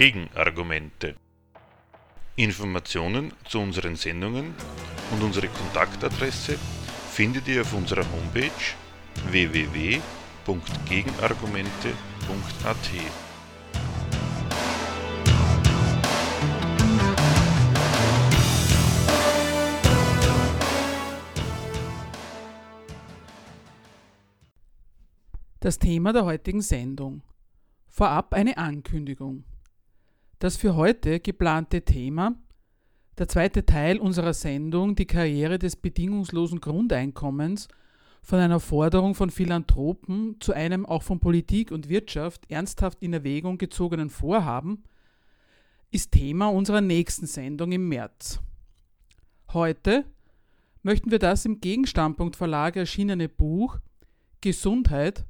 Gegenargumente. Informationen zu unseren Sendungen und unsere Kontaktadresse findet ihr auf unserer Homepage www.gegenargumente.at. Das Thema der heutigen Sendung. Vorab eine Ankündigung. Das für heute geplante Thema, der zweite Teil unserer Sendung, die Karriere des bedingungslosen Grundeinkommens, von einer Forderung von Philanthropen zu einem auch von Politik und Wirtschaft ernsthaft in Erwägung gezogenen Vorhaben, ist Thema unserer nächsten Sendung im März. Heute möchten wir das im Gegenstandpunkt Verlag erschienene Buch Gesundheit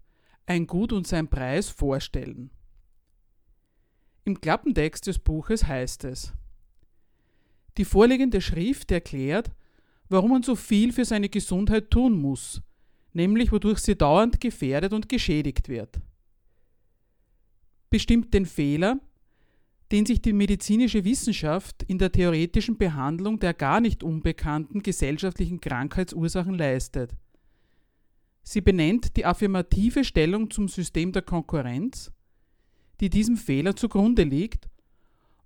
ein Gut und sein Preis vorstellen. Im Klappentext des Buches heißt es Die vorliegende Schrift erklärt, warum man so viel für seine Gesundheit tun muss, nämlich wodurch sie dauernd gefährdet und geschädigt wird. Bestimmt den Fehler, den sich die medizinische Wissenschaft in der theoretischen Behandlung der gar nicht unbekannten gesellschaftlichen Krankheitsursachen leistet – Sie benennt die affirmative Stellung zum System der Konkurrenz, die diesem Fehler zugrunde liegt,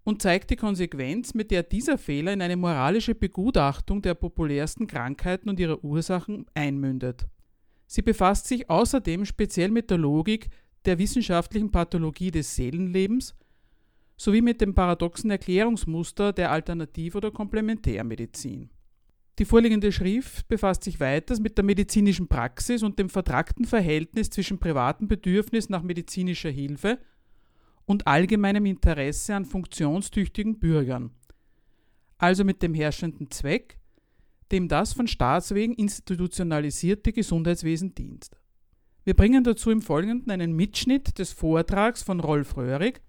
und zeigt die Konsequenz, mit der dieser Fehler in eine moralische Begutachtung der populärsten Krankheiten und ihrer Ursachen einmündet. Sie befasst sich außerdem speziell mit der Logik der wissenschaftlichen Pathologie des Seelenlebens sowie mit dem paradoxen Erklärungsmuster der Alternativ- oder Komplementärmedizin. Die vorliegende Schrift befasst sich weiters mit der medizinischen Praxis und dem vertragten Verhältnis zwischen privatem Bedürfnis nach medizinischer Hilfe und allgemeinem Interesse an funktionstüchtigen Bürgern, also mit dem herrschenden Zweck, dem das von Staatswegen institutionalisierte Gesundheitswesen dient. Wir bringen dazu im Folgenden einen Mitschnitt des Vortrags von Rolf Röhrig,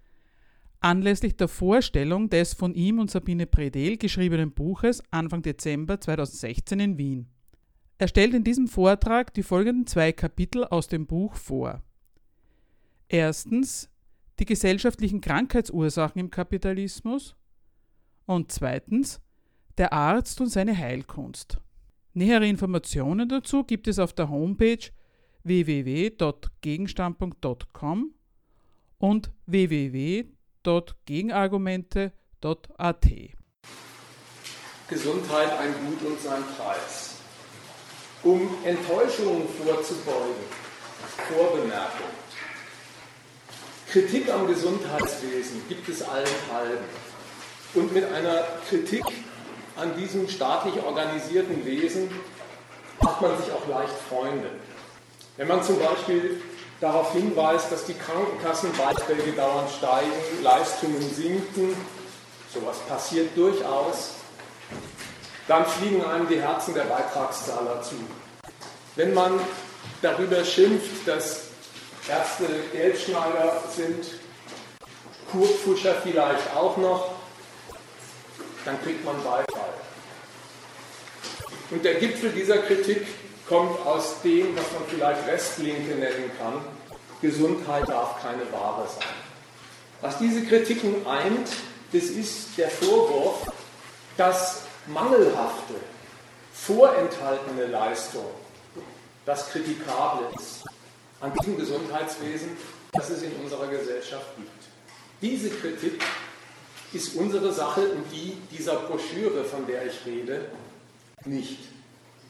anlässlich der Vorstellung des von ihm und Sabine Predel geschriebenen Buches Anfang Dezember 2016 in Wien. Er stellt in diesem Vortrag die folgenden zwei Kapitel aus dem Buch vor. Erstens die gesellschaftlichen Krankheitsursachen im Kapitalismus und zweitens der Arzt und seine Heilkunst. Nähere Informationen dazu gibt es auf der Homepage www.gegenstandpunkt.com und www www.gegenargumente.at. Gesundheit ein Gut und sein Preis. Um Enttäuschungen vorzubeugen, Vorbemerkung. Kritik am Gesundheitswesen gibt es allenthalben. Und mit einer Kritik an diesem staatlich organisierten Wesen macht man sich auch leicht Freunde. Wenn man zum Beispiel darauf hinweist, dass die Krankenkassenbeiträge dauernd steigen, Leistungen sinken, sowas passiert durchaus, dann fliegen einem die Herzen der Beitragszahler zu. Wenn man darüber schimpft, dass Ärzte Geldschneider sind, Kurpfuscher vielleicht auch noch, dann kriegt man Beifall. Und der Gipfel dieser Kritik kommt aus dem, was man vielleicht Restlinke nennen kann. Gesundheit darf keine Ware sein. Was diese Kritiken eint, das ist der Vorwurf, dass mangelhafte, vorenthaltene Leistung das Kritikable ist an diesem Gesundheitswesen, das es in unserer Gesellschaft gibt. Diese Kritik ist unsere Sache und die dieser Broschüre, von der ich rede, nicht.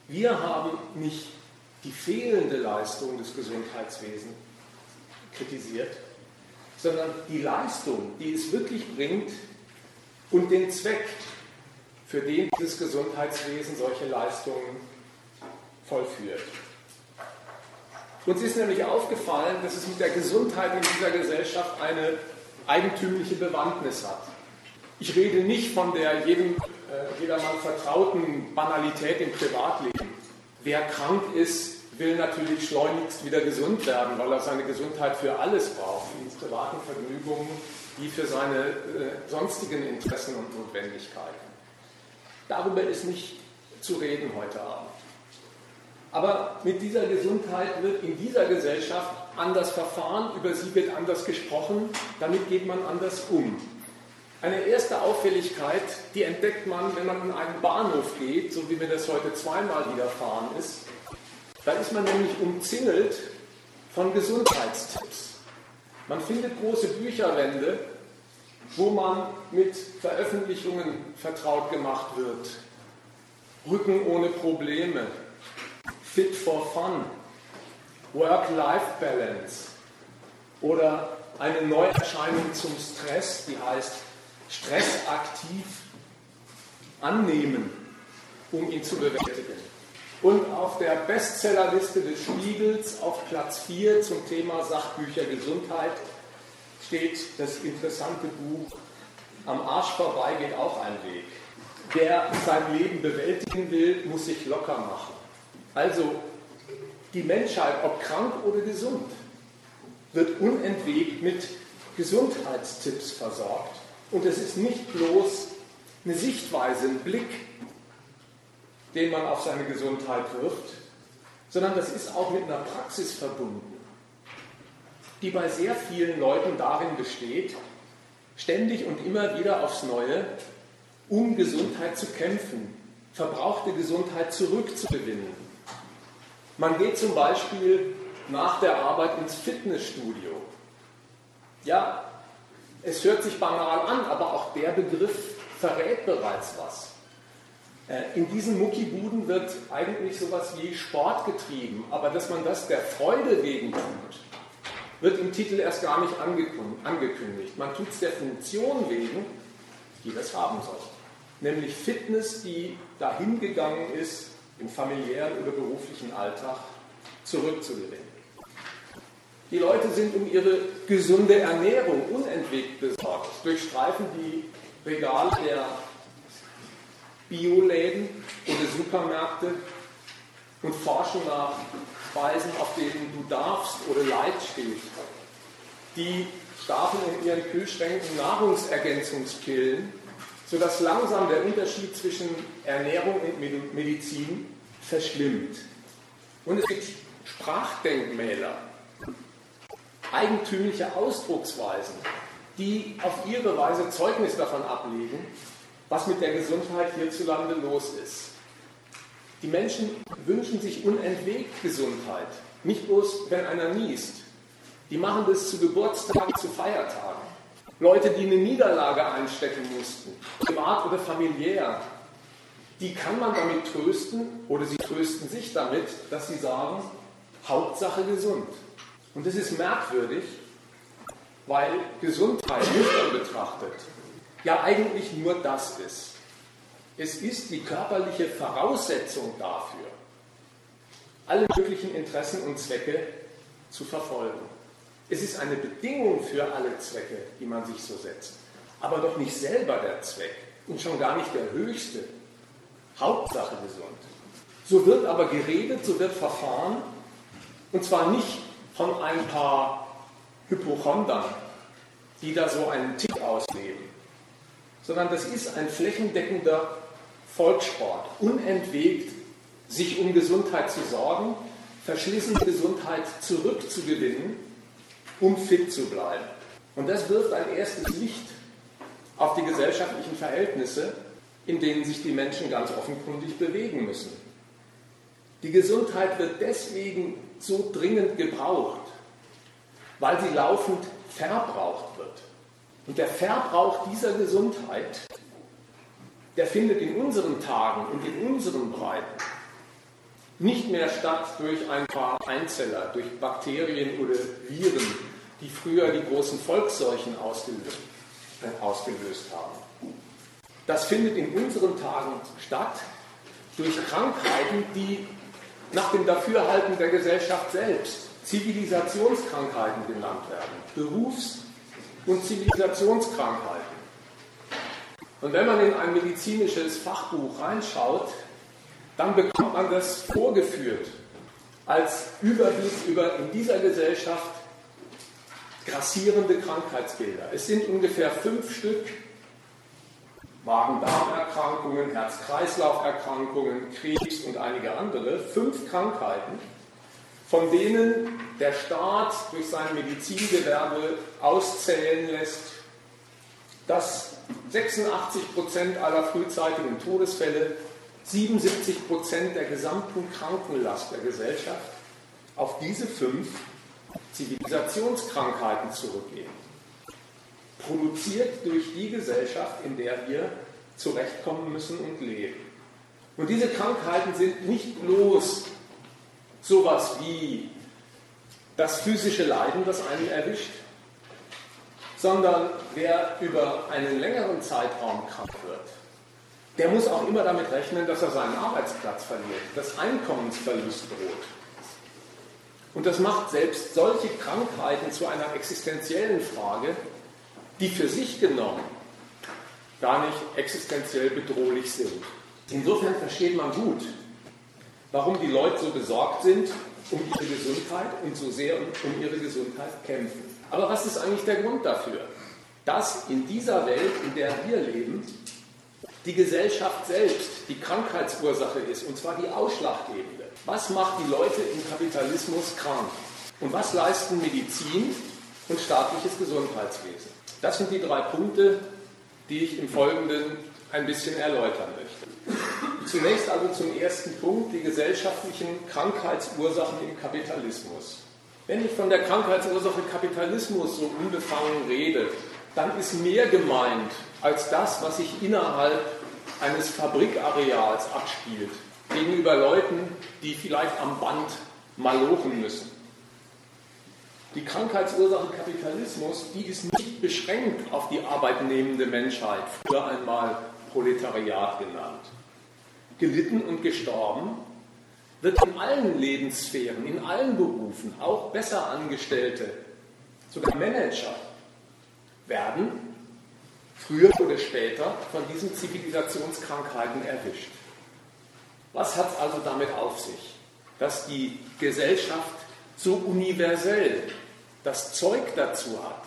Wir haben nicht die fehlende Leistung des Gesundheitswesens kritisiert, sondern die Leistung, die es wirklich bringt und den Zweck, für den dieses Gesundheitswesen solche Leistungen vollführt. Uns ist nämlich aufgefallen, dass es mit der Gesundheit in dieser Gesellschaft eine eigentümliche Bewandtnis hat. Ich rede nicht von der jedem äh, jedermann vertrauten Banalität im Privatleben. Wer krank ist, will natürlich schleunigst wieder gesund werden, weil er seine Gesundheit für alles braucht, die privaten Vergnügungen, wie für seine äh, sonstigen Interessen und Notwendigkeiten. Darüber ist nicht zu reden heute Abend. Aber mit dieser Gesundheit wird in dieser Gesellschaft anders verfahren, über sie wird anders gesprochen, damit geht man anders um. Eine erste Auffälligkeit, die entdeckt man, wenn man in einen Bahnhof geht, so wie mir das heute zweimal widerfahren ist. Da ist man nämlich umzingelt von Gesundheitstipps. Man findet große Bücherwände, wo man mit Veröffentlichungen vertraut gemacht wird. Rücken ohne Probleme, Fit for Fun, Work-Life-Balance oder eine Neuerscheinung zum Stress, die heißt Stress aktiv annehmen, um ihn zu bewältigen. Und auf der Bestsellerliste des Spiegels auf Platz 4 zum Thema Sachbücher Gesundheit steht das interessante Buch Am Arsch vorbei geht auch ein Weg. Wer sein Leben bewältigen will, muss sich locker machen. Also die Menschheit, ob krank oder gesund, wird unentwegt mit Gesundheitstipps versorgt. Und es ist nicht bloß eine Sichtweise, ein Blick, den man auf seine Gesundheit wirft, sondern das ist auch mit einer Praxis verbunden, die bei sehr vielen Leuten darin besteht, ständig und immer wieder aufs Neue um Gesundheit zu kämpfen, verbrauchte Gesundheit zurückzugewinnen. Man geht zum Beispiel nach der Arbeit ins Fitnessstudio. Ja, es hört sich banal an, aber auch der Begriff verrät bereits was. Äh, in diesen Muckibuden wird eigentlich sowas wie Sport getrieben, aber dass man das der Freude wegen tut, wird im Titel erst gar nicht angekündigt. Man tut es der Funktion wegen, die das haben soll. Nämlich Fitness, die dahin gegangen ist, im familiären oder beruflichen Alltag zurückzugewinnen. Die Leute sind um ihre gesunde Ernährung unentwegt besorgt, durchstreifen die Regale der Bioläden oder Supermärkte und forschen nach Speisen, auf denen du darfst oder Leid steht. Die stapeln in ihren Kühlschränken Nahrungsergänzungspillen, sodass langsam der Unterschied zwischen Ernährung und Medizin verschwimmt. Und es gibt Sprachdenkmäler, eigentümliche Ausdrucksweisen, die auf ihre Weise Zeugnis davon ablegen, was mit der Gesundheit hierzulande los ist. Die Menschen wünschen sich unentwegt Gesundheit, nicht bloß, wenn einer niest. Die machen das zu Geburtstagen, zu Feiertagen. Leute, die eine Niederlage einstecken mussten, privat oder familiär, die kann man damit trösten oder sie trösten sich damit, dass sie sagen, Hauptsache gesund. Und das ist merkwürdig, weil Gesundheit nüchtern betrachtet ja eigentlich nur das ist. Es ist die körperliche Voraussetzung dafür, alle möglichen Interessen und Zwecke zu verfolgen. Es ist eine Bedingung für alle Zwecke, die man sich so setzt, aber doch nicht selber der Zweck und schon gar nicht der höchste. Hauptsache gesund. So wird aber geredet, so wird verfahren, und zwar nicht von ein paar Hypochondern, die da so einen Tick ausleben, sondern das ist ein flächendeckender Volkssport, unentwegt sich um Gesundheit zu sorgen, verschlissene Gesundheit zurückzugewinnen, um fit zu bleiben. Und das wirft ein erstes Licht auf die gesellschaftlichen Verhältnisse, in denen sich die Menschen ganz offenkundig bewegen müssen. Die Gesundheit wird deswegen so dringend gebraucht, weil sie laufend verbraucht wird. Und der Verbrauch dieser Gesundheit, der findet in unseren Tagen und in unseren Breiten nicht mehr statt durch ein paar Einzeller, durch Bakterien oder Viren, die früher die großen Volksseuchen ausgelöst, äh, ausgelöst haben. Das findet in unseren Tagen statt durch Krankheiten, die nach dem Dafürhalten der Gesellschaft selbst Zivilisationskrankheiten genannt werden. Berufs- und Zivilisationskrankheiten. Und wenn man in ein medizinisches Fachbuch reinschaut, dann bekommt man das vorgeführt als Überblick über in dieser Gesellschaft grassierende Krankheitsbilder. Es sind ungefähr fünf Stück, Magen-Darm-Erkrankungen, Herz-Kreislauf-Erkrankungen, Krebs und einige andere. Fünf Krankheiten, von denen der Staat durch sein Medizingewerbe auszählen lässt, dass 86 Prozent aller frühzeitigen Todesfälle, 77 Prozent der gesamten Krankenlast der Gesellschaft auf diese fünf Zivilisationskrankheiten zurückgehen. Produziert durch die Gesellschaft, in der wir zurechtkommen müssen und leben. Und diese Krankheiten sind nicht bloß sowas wie das physische Leiden, das einen erwischt, sondern wer über einen längeren Zeitraum krank wird, der muss auch immer damit rechnen, dass er seinen Arbeitsplatz verliert, dass Einkommensverlust droht. Und das macht selbst solche Krankheiten zu einer existenziellen Frage, die für sich genommen gar nicht existenziell bedrohlich sind. Insofern versteht man gut, warum die Leute so besorgt sind um ihre Gesundheit und so sehr um ihre Gesundheit kämpfen. Aber was ist eigentlich der Grund dafür? Dass in dieser Welt, in der wir leben, die Gesellschaft selbst die Krankheitsursache ist, und zwar die ausschlaggebende. Was macht die Leute im Kapitalismus krank? Und was leisten Medizin und staatliches Gesundheitswesen? Das sind die drei Punkte, die ich im Folgenden ein bisschen erläutern möchte. Zunächst also zum ersten Punkt, die gesellschaftlichen Krankheitsursachen im Kapitalismus. Wenn ich von der Krankheitsursache Kapitalismus so unbefangen rede, dann ist mehr gemeint als das, was sich innerhalb eines Fabrikareals abspielt, gegenüber Leuten, die vielleicht am Band malochen müssen. Die Krankheitsursache Kapitalismus, die ist nicht beschränkt auf die arbeitnehmende Menschheit, früher einmal Proletariat genannt. Gelitten und gestorben wird in allen Lebenssphären, in allen Berufen, auch besser Angestellte, sogar Manager, werden früher oder später von diesen Zivilisationskrankheiten erwischt. Was hat es also damit auf sich, dass die Gesellschaft so universell das Zeug dazu hat,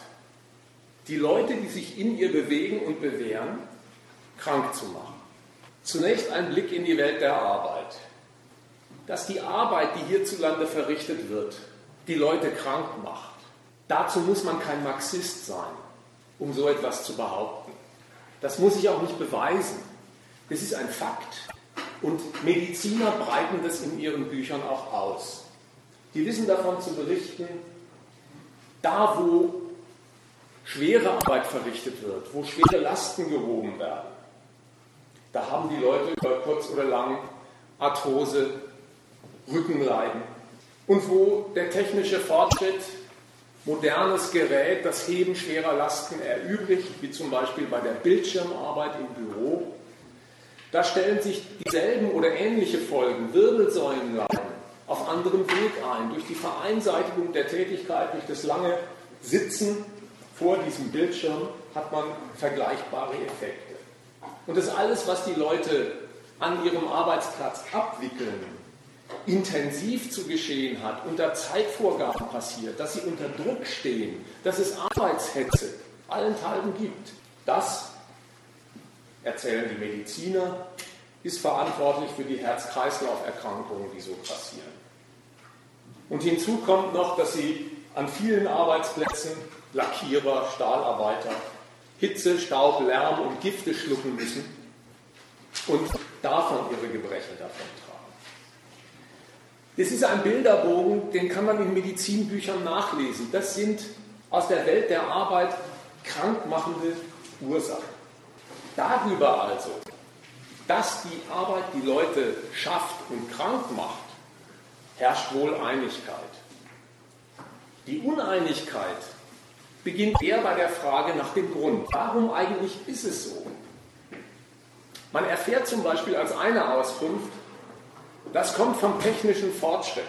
die Leute, die sich in ihr bewegen und bewähren, krank zu machen? Zunächst ein Blick in die Welt der Arbeit dass die Arbeit, die hierzulande verrichtet wird, die Leute krank macht. Dazu muss man kein Marxist sein, um so etwas zu behaupten. Das muss ich auch nicht beweisen. Das ist ein Fakt. Und Mediziner breiten das in ihren Büchern auch aus. Die wissen davon zu berichten, da wo schwere Arbeit verrichtet wird, wo schwere Lasten gehoben werden, da haben die Leute über kurz oder lang Arthrose, Rückenleiden. Und wo der technische Fortschritt modernes Gerät das Heben schwerer Lasten erübrigt, wie zum Beispiel bei der Bildschirmarbeit im Büro, da stellen sich dieselben oder ähnliche Folgen, Wirbelsäulenleiden, auf anderem Weg ein. Durch die Vereinseitigung der Tätigkeit, durch das lange Sitzen vor diesem Bildschirm hat man vergleichbare Effekte. Und das alles, was die Leute an ihrem Arbeitsplatz abwickeln, intensiv zu geschehen hat, unter Zeitvorgaben passiert, dass sie unter Druck stehen, dass es Arbeitshetze allenthalben gibt, das, erzählen die Mediziner, ist verantwortlich für die Herz-Kreislauf-Erkrankungen, die so passieren. Und hinzu kommt noch, dass sie an vielen Arbeitsplätzen Lackierer, Stahlarbeiter Hitze, Staub, Lärm und Gifte schlucken müssen und davon ihre Gebrechen davon das ist ein Bilderbogen, den kann man in Medizinbüchern nachlesen. Das sind aus der Welt der Arbeit krankmachende Ursachen. Darüber also, dass die Arbeit die Leute schafft und krank macht, herrscht wohl Einigkeit. Die Uneinigkeit beginnt eher bei der Frage nach dem Grund. Warum eigentlich ist es so? Man erfährt zum Beispiel als eine Auskunft, das kommt vom technischen Fortschritt.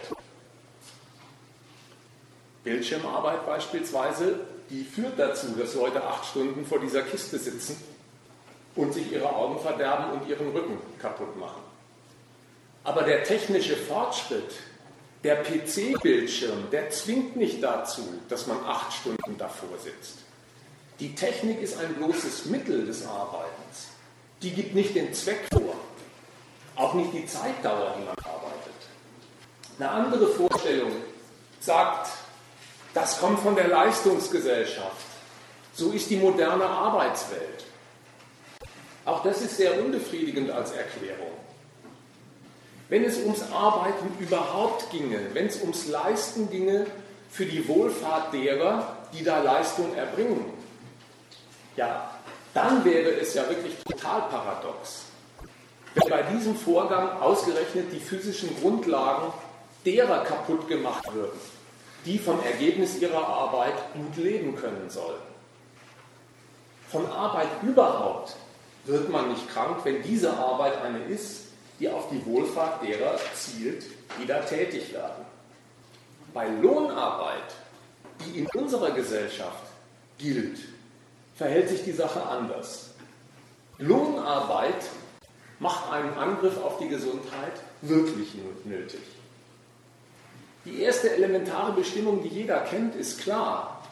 Bildschirmarbeit beispielsweise, die führt dazu, dass Leute acht Stunden vor dieser Kiste sitzen und sich ihre Augen verderben und ihren Rücken kaputt machen. Aber der technische Fortschritt, der PC-Bildschirm, der zwingt nicht dazu, dass man acht Stunden davor sitzt. Die Technik ist ein bloßes Mittel des Arbeitens. die gibt nicht den Zweck vor, auch nicht die Zeitdauer, die man arbeitet. Eine andere Vorstellung sagt, das kommt von der Leistungsgesellschaft. So ist die moderne Arbeitswelt. Auch das ist sehr unbefriedigend als Erklärung. Wenn es ums Arbeiten überhaupt ginge, wenn es ums Leisten ginge für die Wohlfahrt derer, die da Leistung erbringen, ja, dann wäre es ja wirklich total paradox, wenn bei diesem Vorgang ausgerechnet die physischen Grundlagen derer kaputt gemacht würden, die vom Ergebnis ihrer Arbeit gut leben können sollen. Von Arbeit überhaupt wird man nicht krank, wenn diese Arbeit eine ist, die auf die Wohlfahrt derer zielt, die da tätig werden. Bei Lohnarbeit, die in unserer Gesellschaft gilt, verhält sich die Sache anders. Lohnarbeit macht einen Angriff auf die Gesundheit wirklich nötig. Die erste elementare Bestimmung, die jeder kennt, ist klar.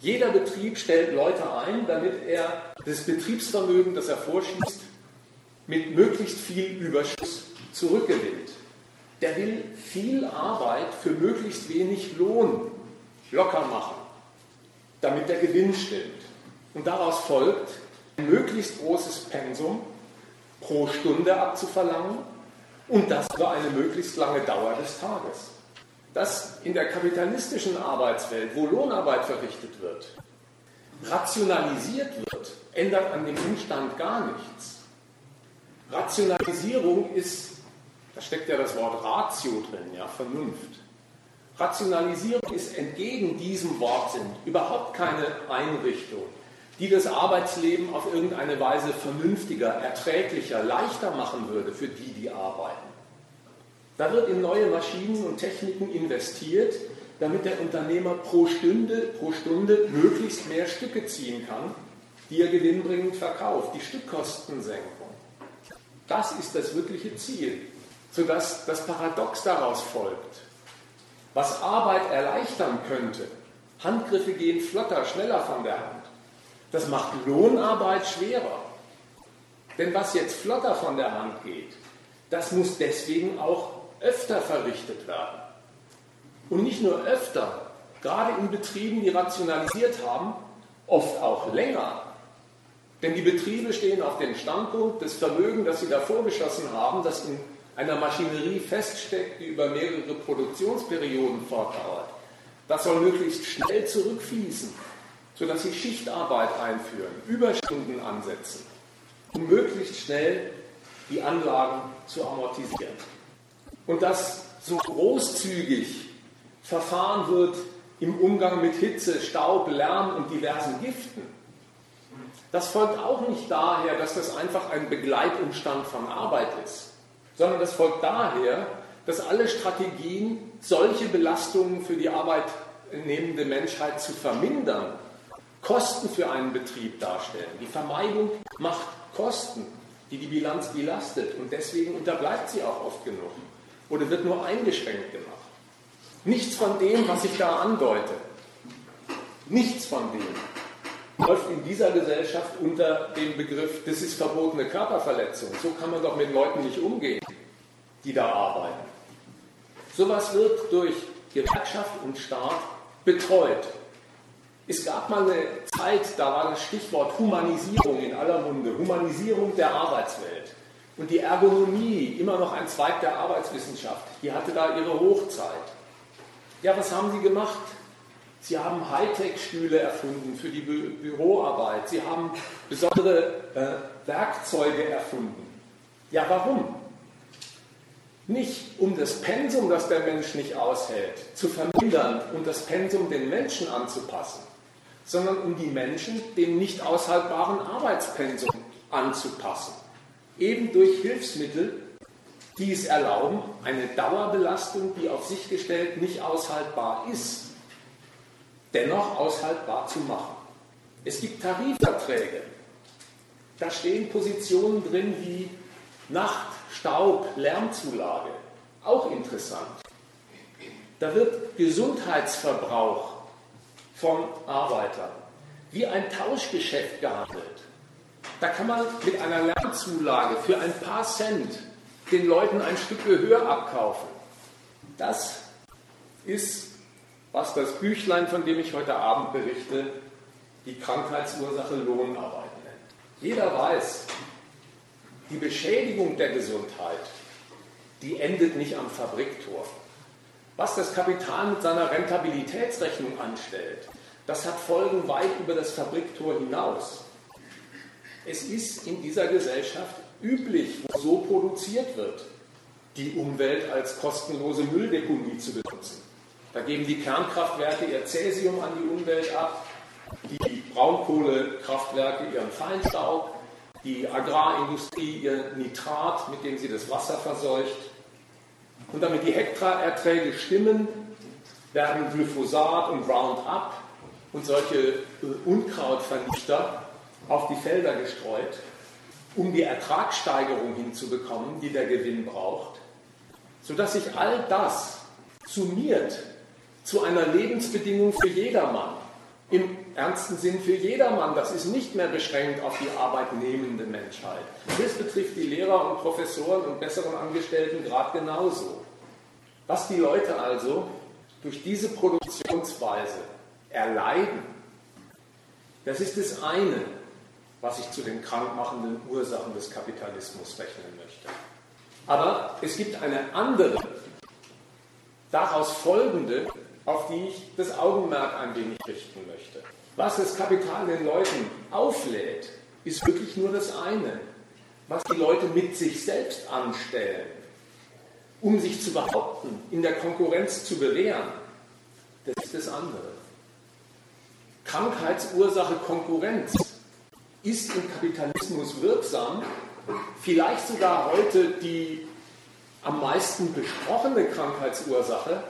Jeder Betrieb stellt Leute ein, damit er das Betriebsvermögen, das er vorschießt, mit möglichst viel Überschuss zurückgewinnt. Der will viel Arbeit für möglichst wenig Lohn locker machen, damit der Gewinn stimmt. Und daraus folgt, ein möglichst großes Pensum pro Stunde abzuverlangen und das über eine möglichst lange Dauer des Tages. Dass in der kapitalistischen Arbeitswelt, wo Lohnarbeit verrichtet wird, rationalisiert wird, ändert an dem Umstand gar nichts. Rationalisierung ist, da steckt ja das Wort Ratio drin, ja, Vernunft. Rationalisierung ist entgegen diesem Wortsinn überhaupt keine Einrichtung, die das Arbeitsleben auf irgendeine Weise vernünftiger, erträglicher, leichter machen würde für die, die arbeiten. Da wird in neue Maschinen und Techniken investiert, damit der Unternehmer pro Stunde, pro Stunde möglichst mehr Stücke ziehen kann, die er gewinnbringend verkauft, die Stückkostensenkung. Das ist das wirkliche Ziel, sodass das Paradox daraus folgt. Was Arbeit erleichtern könnte, Handgriffe gehen flotter, schneller von der Hand, das macht Lohnarbeit schwerer. Denn was jetzt flotter von der Hand geht, das muss deswegen auch öfter verrichtet werden. Und nicht nur öfter, gerade in Betrieben, die rationalisiert haben, oft auch länger. Denn die Betriebe stehen auf dem Standpunkt, das Vermögen, das sie da vorgeschossen haben, das in einer Maschinerie feststeckt, die über mehrere Produktionsperioden fortdauert, das soll möglichst schnell zurückfließen sodass sie Schichtarbeit einführen, Überstunden ansetzen, um möglichst schnell die Anlagen zu amortisieren. Und dass so großzügig verfahren wird im Umgang mit Hitze, Staub, Lärm und diversen Giften, das folgt auch nicht daher, dass das einfach ein Begleitumstand von Arbeit ist, sondern das folgt daher, dass alle Strategien, solche Belastungen für die arbeitnehmende Menschheit zu vermindern, Kosten für einen Betrieb darstellen. Die Vermeidung macht Kosten, die die Bilanz belastet und deswegen unterbleibt sie auch oft genug oder wird nur eingeschränkt gemacht. Nichts von dem, was ich da andeute, nichts von dem läuft in dieser Gesellschaft unter dem Begriff, das ist verbotene Körperverletzung. So kann man doch mit Leuten nicht umgehen, die da arbeiten. Sowas wird durch Gewerkschaft und Staat betreut es gab mal eine Zeit, da war das Stichwort Humanisierung in aller Munde, Humanisierung der Arbeitswelt. Und die Ergonomie, immer noch ein Zweig der Arbeitswissenschaft, die hatte da ihre Hochzeit. Ja, was haben sie gemacht? Sie haben Hightech-Stühle erfunden für die Bü Büroarbeit. Sie haben besondere äh, Werkzeuge erfunden. Ja, warum? Nicht um das Pensum, das der Mensch nicht aushält, zu vermindern und das Pensum den Menschen anzupassen, sondern um die Menschen dem nicht aushaltbaren Arbeitspensum anzupassen. Eben durch Hilfsmittel, die es erlauben, eine Dauerbelastung, die auf sich gestellt nicht aushaltbar ist, dennoch aushaltbar zu machen. Es gibt Tarifverträge. Da stehen Positionen drin wie Nacht, Staub, Lärmzulage. Auch interessant. Da wird Gesundheitsverbrauch von Arbeitern wie ein Tauschgeschäft gehandelt. da kann man mit einer Lernzulage für ein paar Cent den Leuten ein Stück Gehör abkaufen. Das ist, was das Büchlein, von dem ich heute Abend berichte, die Krankheitsursache Lohnarbeit nennt. Jeder weiß, die Beschädigung der Gesundheit, die endet nicht am Fabriktor. Was das Kapital mit seiner Rentabilitätsrechnung anstellt, das hat Folgen weit über das Fabriktor hinaus. Es ist in dieser Gesellschaft üblich, wo so produziert wird, die Umwelt als kostenlose Mülldeponie zu benutzen. Da geben die Kernkraftwerke ihr Cäsium an die Umwelt ab, die Braunkohlekraftwerke ihren Feinstaub, die Agrarindustrie ihr Nitrat, mit dem sie das Wasser verseucht. Und damit die Hektarerträge stimmen, werden Glyphosat und Roundup und solche äh, Unkrautvernichter auf die Felder gestreut, um die Ertragssteigerung hinzubekommen, die der Gewinn braucht, sodass sich all das summiert zu einer Lebensbedingung für jedermann. Im ernsten Sinn für jedermann. Das ist nicht mehr beschränkt auf die arbeitnehmende Menschheit. Das betrifft die Lehrer und Professoren und besseren Angestellten gerade genauso. Was die Leute also durch diese Produktionsweise erleiden, das ist das eine, was ich zu den krankmachenden Ursachen des Kapitalismus rechnen möchte. Aber es gibt eine andere, daraus folgende, auf die ich das Augenmerk ein wenig richten möchte. Was das Kapital den Leuten auflädt, ist wirklich nur das eine, was die Leute mit sich selbst anstellen, um sich zu behaupten, in der Konkurrenz zu bewähren. Das ist das andere. Krankheitsursache Konkurrenz ist im Kapitalismus wirksam, vielleicht sogar heute die am meisten besprochene Krankheitsursache,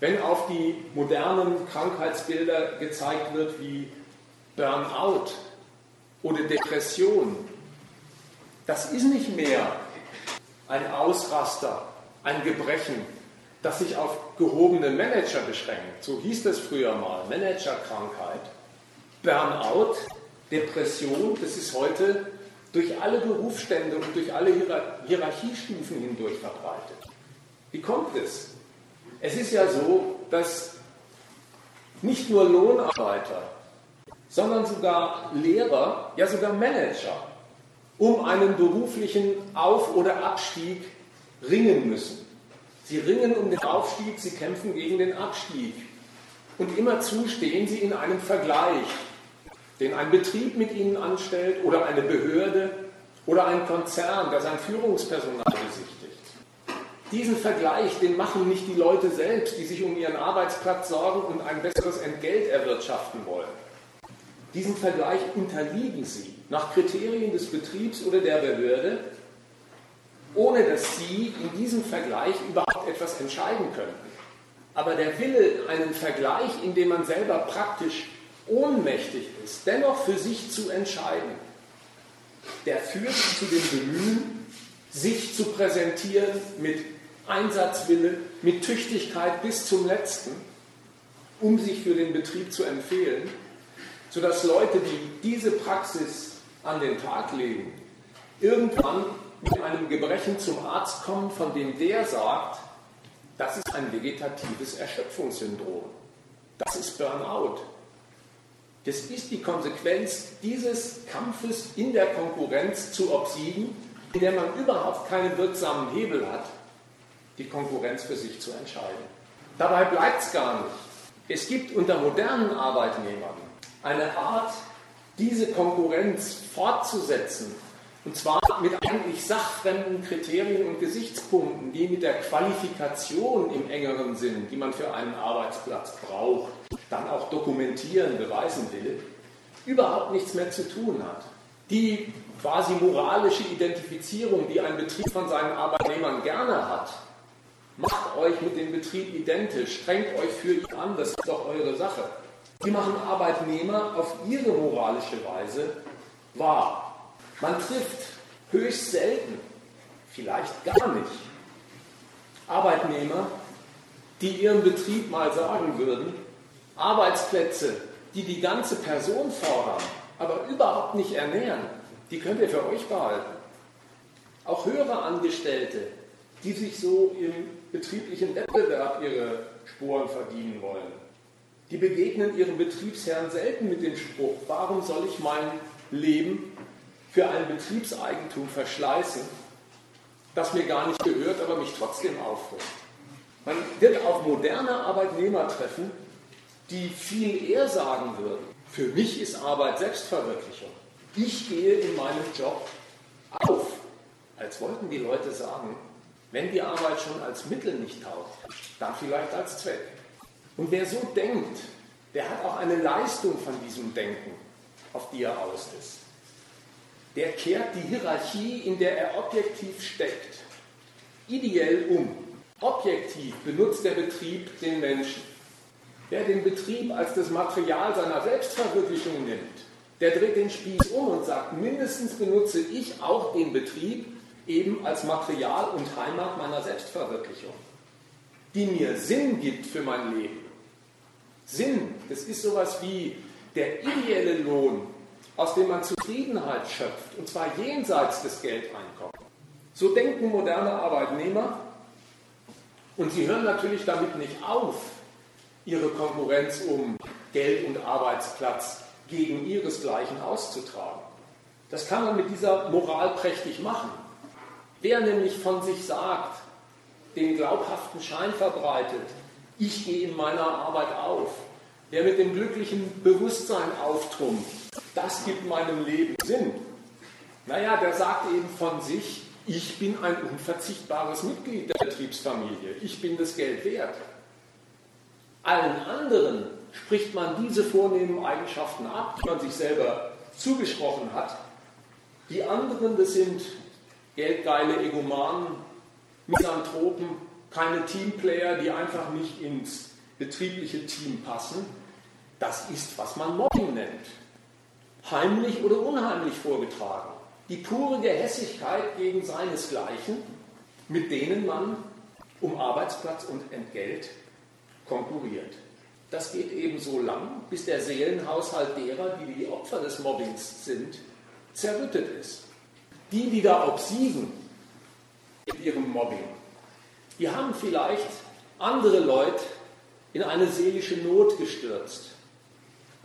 wenn auf die modernen Krankheitsbilder gezeigt wird wie Burnout oder Depression, das ist nicht mehr ein Ausraster, ein Gebrechen, das sich auf gehobene Manager beschränkt. So hieß das früher mal, Managerkrankheit. Burnout, Depression, das ist heute durch alle Berufsstände und durch alle Hierarchiestufen hindurch verbreitet. Wie kommt es? Es ist ja so, dass nicht nur Lohnarbeiter, sondern sogar Lehrer, ja sogar Manager um einen beruflichen Auf- oder Abstieg ringen müssen. Sie ringen um den Aufstieg, sie kämpfen gegen den Abstieg. Und immerzu stehen sie in einem Vergleich, den ein Betrieb mit ihnen anstellt oder eine Behörde oder ein Konzern, der sein Führungspersonal besichtigt. Diesen Vergleich, den machen nicht die Leute selbst, die sich um ihren Arbeitsplatz sorgen und ein besseres Entgelt erwirtschaften wollen. Diesem Vergleich unterliegen sie nach Kriterien des Betriebs oder der Behörde, ohne dass sie in diesem Vergleich überhaupt etwas entscheiden könnten. Aber der Wille, einen Vergleich, in dem man selber praktisch ohnmächtig ist, dennoch für sich zu entscheiden, der führt zu dem Bemühen, sich zu präsentieren mit Einsatzwille, mit Tüchtigkeit bis zum letzten, um sich für den Betrieb zu empfehlen, sodass Leute, die diese Praxis an den Tag legen, irgendwann mit einem Gebrechen zum Arzt kommen, von dem der sagt, das ist ein vegetatives Erschöpfungssyndrom. Das ist Burnout. Das ist die Konsequenz dieses Kampfes in der Konkurrenz zu obsiegen, in der man überhaupt keinen wirksamen Hebel hat, die Konkurrenz für sich zu entscheiden. Dabei bleibt es gar nicht. Es gibt unter modernen Arbeitnehmern eine Art, diese Konkurrenz fortzusetzen, und zwar mit eigentlich sachfremden Kriterien und Gesichtspunkten, die mit der Qualifikation im engeren Sinn, die man für einen Arbeitsplatz braucht, dann auch dokumentieren, beweisen will, überhaupt nichts mehr zu tun hat. Die quasi moralische Identifizierung, die ein Betrieb von seinen Arbeitnehmern gerne hat, Macht euch mit dem Betrieb identisch, strengt euch für ihn an, das ist doch eure Sache. Die machen Arbeitnehmer auf ihre moralische Weise wahr. Man trifft höchst selten, vielleicht gar nicht, Arbeitnehmer, die ihrem Betrieb mal sagen würden, Arbeitsplätze, die die ganze Person fordern, aber überhaupt nicht ernähren, die könnt ihr für euch behalten. Auch höhere Angestellte, die sich so im betrieblichen Wettbewerb ihre Sporen verdienen wollen, die begegnen ihrem Betriebsherrn selten mit dem Spruch, warum soll ich mein Leben für ein Betriebseigentum verschleißen, das mir gar nicht gehört, aber mich trotzdem aufregt. Man wird auch moderne Arbeitnehmer treffen, die viel eher sagen würden, für mich ist Arbeit Selbstverwirklichung. Ich gehe in meinem Job auf, als wollten die Leute sagen, wenn die Arbeit schon als Mittel nicht taugt, dann vielleicht als Zweck. Und wer so denkt, der hat auch eine Leistung von diesem Denken, auf die er aus ist. Der kehrt die Hierarchie, in der er objektiv steckt, ideell um. Objektiv benutzt der Betrieb den Menschen. Wer den Betrieb als das Material seiner Selbstverwirklichung nimmt, der dreht den Spieß um und sagt, mindestens benutze ich auch den Betrieb eben als Material und Heimat meiner Selbstverwirklichung, die mir Sinn gibt für mein Leben. Sinn, das ist sowas wie der ideelle Lohn, aus dem man Zufriedenheit schöpft, und zwar jenseits des Geldeinkommens. So denken moderne Arbeitnehmer und sie hören natürlich damit nicht auf, ihre Konkurrenz um Geld und Arbeitsplatz gegen ihresgleichen auszutragen. Das kann man mit dieser Moral prächtig machen. Wer nämlich von sich sagt, den glaubhaften Schein verbreitet, ich gehe in meiner Arbeit auf, der mit dem glücklichen Bewusstsein auftrumpft, das gibt meinem Leben Sinn. Naja, der sagt eben von sich, ich bin ein unverzichtbares Mitglied der Betriebsfamilie, ich bin das Geld wert. Allen anderen spricht man diese vornehmen Eigenschaften ab, die man sich selber zugesprochen hat. Die anderen, das sind geldgeile Egomanen, Misanthropen, keine Teamplayer, die einfach nicht ins betriebliche Team passen. Das ist, was man Mobbing nennt. Heimlich oder unheimlich vorgetragen. Die pure Gehässigkeit gegen seinesgleichen, mit denen man um Arbeitsplatz und Entgelt konkurriert. Das geht eben so lang, bis der Seelenhaushalt derer, die die Opfer des Mobbings sind, zerrüttet ist. Die, die da obsiegen mit ihrem Mobbing, die haben vielleicht andere Leute in eine seelische Not gestürzt.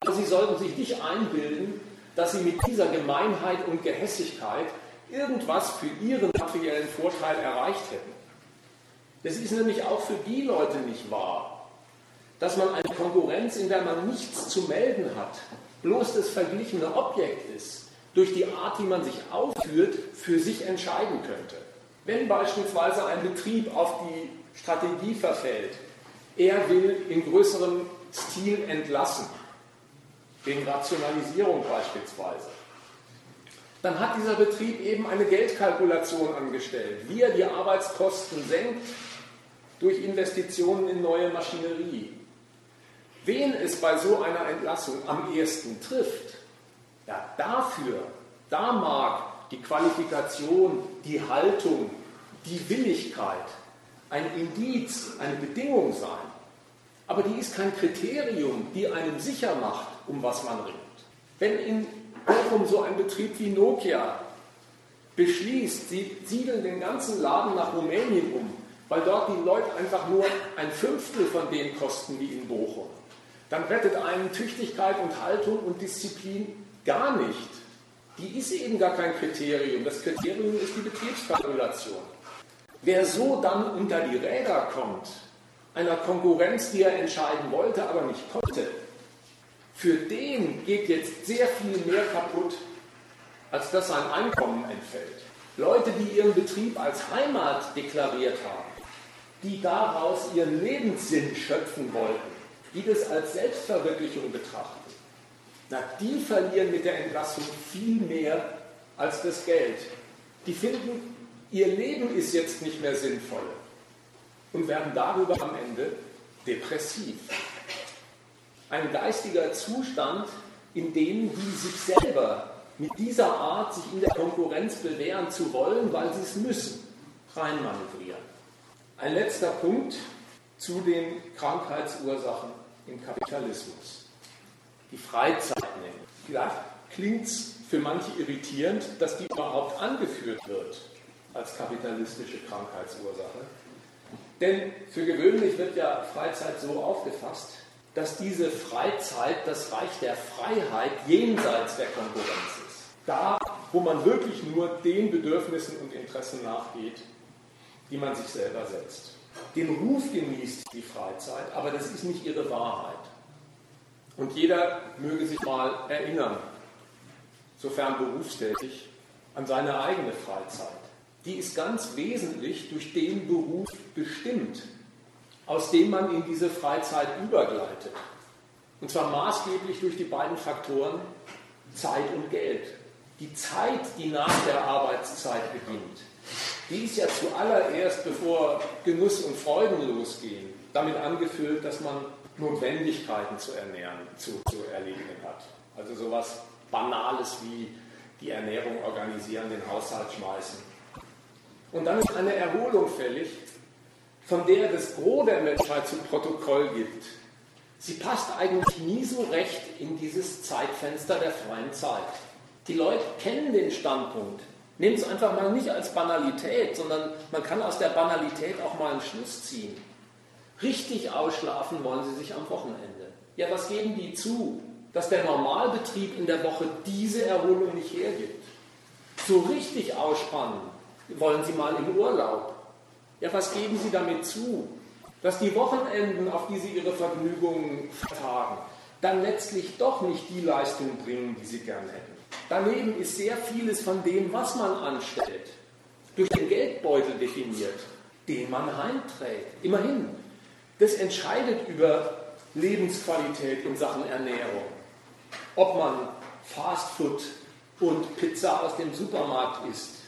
Aber sie sollten sich nicht einbilden, dass sie mit dieser Gemeinheit und Gehässigkeit irgendwas für ihren materiellen Vorteil erreicht hätten. Das ist nämlich auch für die Leute nicht wahr, dass man eine Konkurrenz, in der man nichts zu melden hat, bloß das verglichene Objekt ist, durch die Art, wie man sich aufführt, für sich entscheiden könnte. Wenn beispielsweise ein Betrieb auf die Strategie verfällt, er will in größerem Stil entlassen, wegen Rationalisierung beispielsweise, dann hat dieser Betrieb eben eine Geldkalkulation angestellt, wie er die Arbeitskosten senkt durch Investitionen in neue Maschinerie. Wen es bei so einer Entlassung am ehesten trifft, ja, dafür, da mag die Qualifikation, die Haltung, die Willigkeit ein Indiz, eine Bedingung sein. Aber die ist kein Kriterium, die einem sicher macht, um was man ringt. Wenn in Bochum so ein Betrieb wie Nokia beschließt, sie siedeln den ganzen Laden nach Rumänien um, weil dort die Leute einfach nur ein Fünftel von dem kosten wie in Bochum, dann rettet einen Tüchtigkeit und Haltung und Disziplin gar nicht. Die ist eben gar kein Kriterium. Das Kriterium ist die Betriebskalkulation. Wer so dann unter die Räder kommt, einer Konkurrenz, die er entscheiden wollte, aber nicht konnte, für den geht jetzt sehr viel mehr kaputt, als dass sein Einkommen entfällt. Leute, die ihren Betrieb als Heimat deklariert haben, die daraus ihren Lebenssinn schöpfen wollten, die das als Selbstverwirklichung betrachten, na, die verlieren mit der Entlassung viel mehr als das Geld. Die finden, ihr Leben ist jetzt nicht mehr sinnvoll und werden darüber am Ende depressiv. Ein geistiger Zustand, in dem die sich selber mit dieser Art, sich in der Konkurrenz bewähren zu wollen, weil sie es müssen, reinmanövrieren. Ein letzter Punkt zu den Krankheitsursachen im Kapitalismus. Die Freizeit nehmen. Vielleicht klingt es für manche irritierend, dass die überhaupt angeführt wird als kapitalistische Krankheitsursache. Denn für gewöhnlich wird ja Freizeit so aufgefasst, dass diese Freizeit das Reich der Freiheit jenseits der Konkurrenz ist. Da, wo man wirklich nur den Bedürfnissen und Interessen nachgeht, die man sich selber setzt. Den Ruf genießt die Freizeit, aber das ist nicht ihre Wahrheit. Und jeder möge sich mal erinnern, sofern berufstätig, an seine eigene Freizeit. Die ist ganz wesentlich durch den Beruf bestimmt, aus dem man in diese Freizeit übergleitet. Und zwar maßgeblich durch die beiden Faktoren Zeit und Geld. Die Zeit, die nach der Arbeitszeit beginnt, die ist ja zuallererst, bevor Genuss und Freuden losgehen, damit angefüllt, dass man Notwendigkeiten zu ernähren, zu, zu erledigen hat. Also sowas Banales wie die Ernährung organisieren, den Haushalt schmeißen. Und dann ist eine Erholung fällig, von der das Gros der Menschheit zum Protokoll gibt. Sie passt eigentlich nie so recht in dieses Zeitfenster der freien Zeit. Die Leute kennen den Standpunkt. Nehmt es einfach mal nicht als Banalität, sondern man kann aus der Banalität auch mal einen Schluss ziehen. Richtig ausschlafen wollen sie sich am Wochenende. Ja, was geben die zu? Dass der Normalbetrieb in der Woche diese Erholung nicht hergibt. So richtig ausspannen wollen sie mal im Urlaub. Ja, was geben sie damit zu? Dass die Wochenenden, auf die sie ihre Vergnügungen vertagen, dann letztlich doch nicht die Leistung bringen, die sie gern hätten. Daneben ist sehr vieles von dem, was man anstellt, durch den Geldbeutel definiert, den man heimträgt. Immerhin, das entscheidet über Lebensqualität in Sachen Ernährung. Ob man Fastfood und Pizza aus dem Supermarkt isst,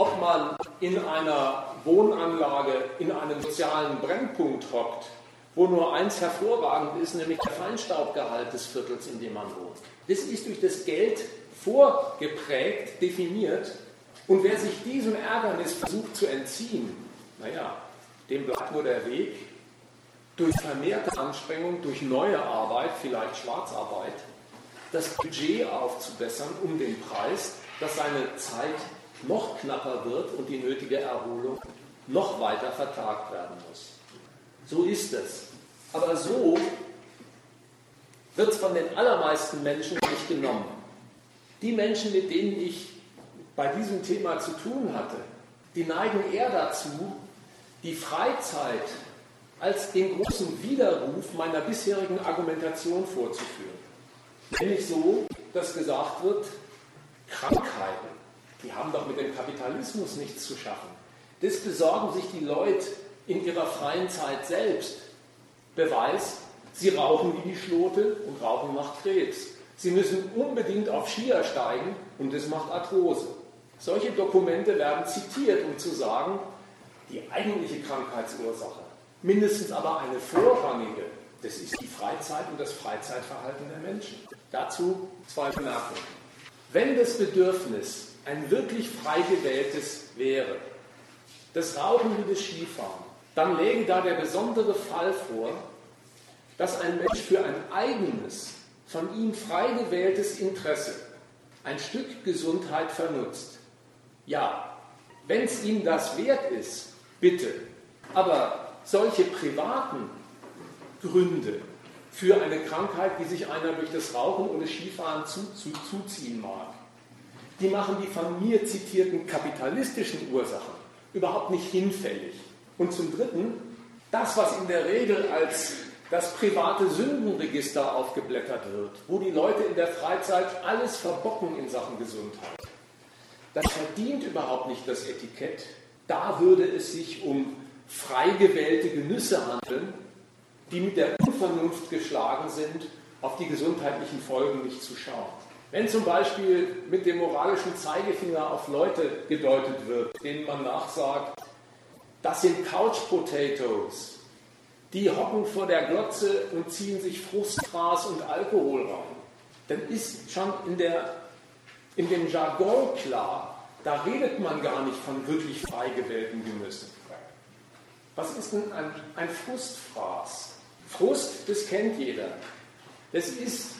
ob man in einer Wohnanlage in einem sozialen Brennpunkt hockt, wo nur eins hervorragend ist, nämlich der Feinstaubgehalt des Viertels, in dem man wohnt. Das ist durch das Geld vorgeprägt, definiert. Und wer sich diesem Ärgernis versucht zu entziehen, naja, dem bleibt nur der Weg, durch vermehrte Anstrengung, durch neue Arbeit, vielleicht Schwarzarbeit, das Budget aufzubessern um den Preis, dass seine Zeit noch knapper wird und die nötige Erholung noch weiter vertagt werden muss. So ist es. Aber so wird es von den allermeisten Menschen nicht genommen. Die Menschen, mit denen ich bei diesem Thema zu tun hatte, die neigen eher dazu, die Freizeit als den großen Widerruf meiner bisherigen Argumentation vorzuführen. Nämlich so, dass gesagt wird, Krankheiten, die haben doch mit dem Kapitalismus nichts zu schaffen. Das besorgen sich die Leute in ihrer freien Zeit selbst. Beweis, sie rauchen wie die Schlote und Rauchen macht Krebs. Sie müssen unbedingt auf Skier steigen und das macht Arthrose. Solche Dokumente werden zitiert, um zu sagen, die eigentliche Krankheitsursache, mindestens aber eine vorrangige, das ist die Freizeit und das Freizeitverhalten der Menschen. Dazu zwei Bemerkungen. Wenn das Bedürfnis ein wirklich frei gewähltes wäre, das Rauchen wie das Skifahren, dann läge da der besondere Fall vor, dass ein Mensch für ein eigenes, von ihm frei gewähltes Interesse ein Stück Gesundheit vernutzt. Ja, wenn es ihm das wert ist, bitte. Aber solche privaten Gründe für eine Krankheit, die sich einer durch das Rauchen oder Skifahren zu, zu, zuziehen mag, die machen die von mir zitierten kapitalistischen Ursachen überhaupt nicht hinfällig. Und zum Dritten, das, was in der Regel als das private Sündenregister aufgeblättert wird, wo die Leute in der Freizeit alles verbocken in Sachen Gesundheit. Das verdient überhaupt nicht das Etikett. Da würde es sich um frei gewählte Genüsse handeln, die mit der Unvernunft geschlagen sind, auf die gesundheitlichen Folgen nicht zu schauen. Wenn zum Beispiel mit dem moralischen Zeigefinger auf Leute gedeutet wird, denen man nachsagt, das sind Couch Potatoes, die hocken vor der Glotze und ziehen sich Frustgras und Alkohol rein, dann ist schon in, der, in dem Jargon klar, da redet man gar nicht von wirklich frei gewählten Genüssen. Was ist denn ein, ein Frustfraß? Frust, das kennt jeder. Das ist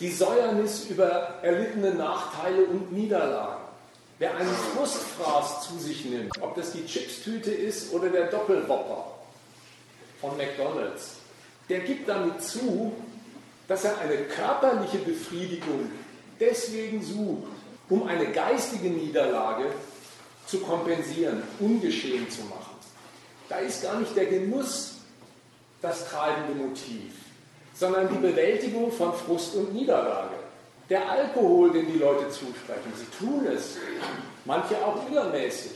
die Säuernis über erlittene Nachteile und Niederlagen. Wer einen Frustfraß zu sich nimmt, ob das die Chipstüte ist oder der Doppelwopper von McDonald's, der gibt damit zu, dass er eine körperliche Befriedigung deswegen sucht, um eine geistige Niederlage zu kompensieren, ungeschehen zu machen. Da ist gar nicht der Genuss das treibende Motiv, sondern die Bewältigung von Frust und Niederlage. Der Alkohol, den die Leute zusprechen, sie tun es, manche auch übermäßig,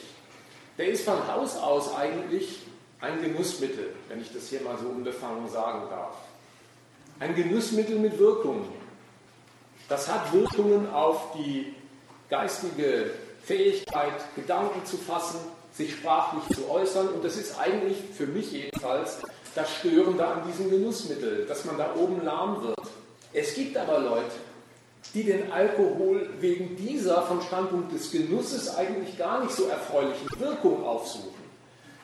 der ist von Haus aus eigentlich ein Genussmittel, wenn ich das hier mal so unbefangen sagen darf. Ein Genussmittel mit Wirkungen. Das hat Wirkungen auf die geistige Fähigkeit, Gedanken zu fassen, sich sprachlich zu äußern. Und das ist eigentlich für mich jedenfalls das Störende an diesem Genussmittel, dass man da oben lahm wird. Es gibt aber Leute, die den Alkohol wegen dieser vom Standpunkt des Genusses eigentlich gar nicht so erfreulichen Wirkung aufsuchen,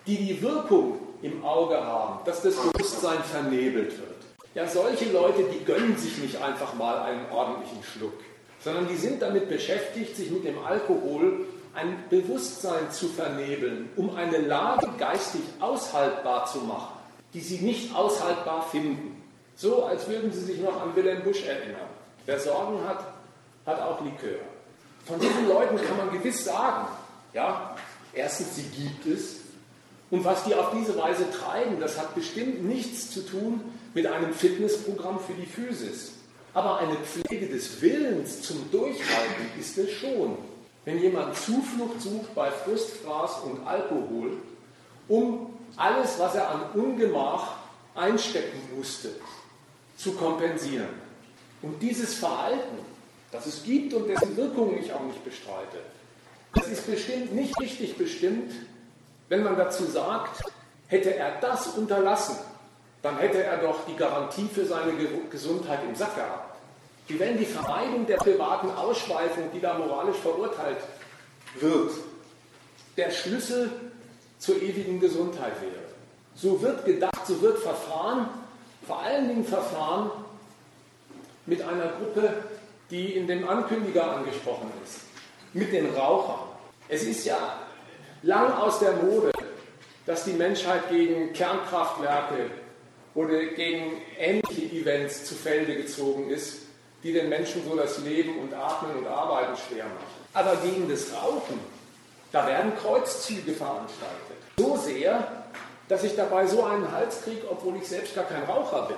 die die Wirkung im Auge haben, dass das Bewusstsein vernebelt wird. Ja, solche Leute, die gönnen sich nicht einfach mal einen ordentlichen Schluck, sondern die sind damit beschäftigt, sich mit dem Alkohol ein Bewusstsein zu vernebeln, um eine Lage geistig aushaltbar zu machen, die sie nicht aushaltbar finden. So, als würden sie sich noch an Wilhelm Busch erinnern. Wer Sorgen hat, hat auch Likör. Von diesen Leuten kann man gewiss sagen, ja, erstens, sie gibt es. Und was die auf diese Weise treiben, das hat bestimmt nichts zu tun mit einem Fitnessprogramm für die Physis. Aber eine Pflege des Willens zum Durchhalten ist es schon wenn jemand Zuflucht sucht bei Frustfraß und Alkohol, um alles, was er an Ungemach einstecken musste, zu kompensieren. Und dieses Verhalten, das es gibt und dessen Wirkungen ich auch nicht bestreite, das ist bestimmt nicht richtig bestimmt, wenn man dazu sagt, hätte er das unterlassen, dann hätte er doch die Garantie für seine Gesundheit im Sack gehabt. Wie wenn die Vermeidung der privaten Ausschweifung, die da moralisch verurteilt wird, der Schlüssel zur ewigen Gesundheit wäre. So wird gedacht, so wird verfahren, vor allen Dingen verfahren mit einer Gruppe, die in dem Ankündiger angesprochen ist, mit den Rauchern. Es ist ja lang aus der Mode, dass die Menschheit gegen Kernkraftwerke oder gegen ähnliche Events zu Felde gezogen ist, die den Menschen so das Leben und Atmen und Arbeiten schwer machen. Aber gegen das Rauchen, da werden Kreuzzüge veranstaltet. So sehr, dass ich dabei so einen Hals kriege, obwohl ich selbst gar kein Raucher bin.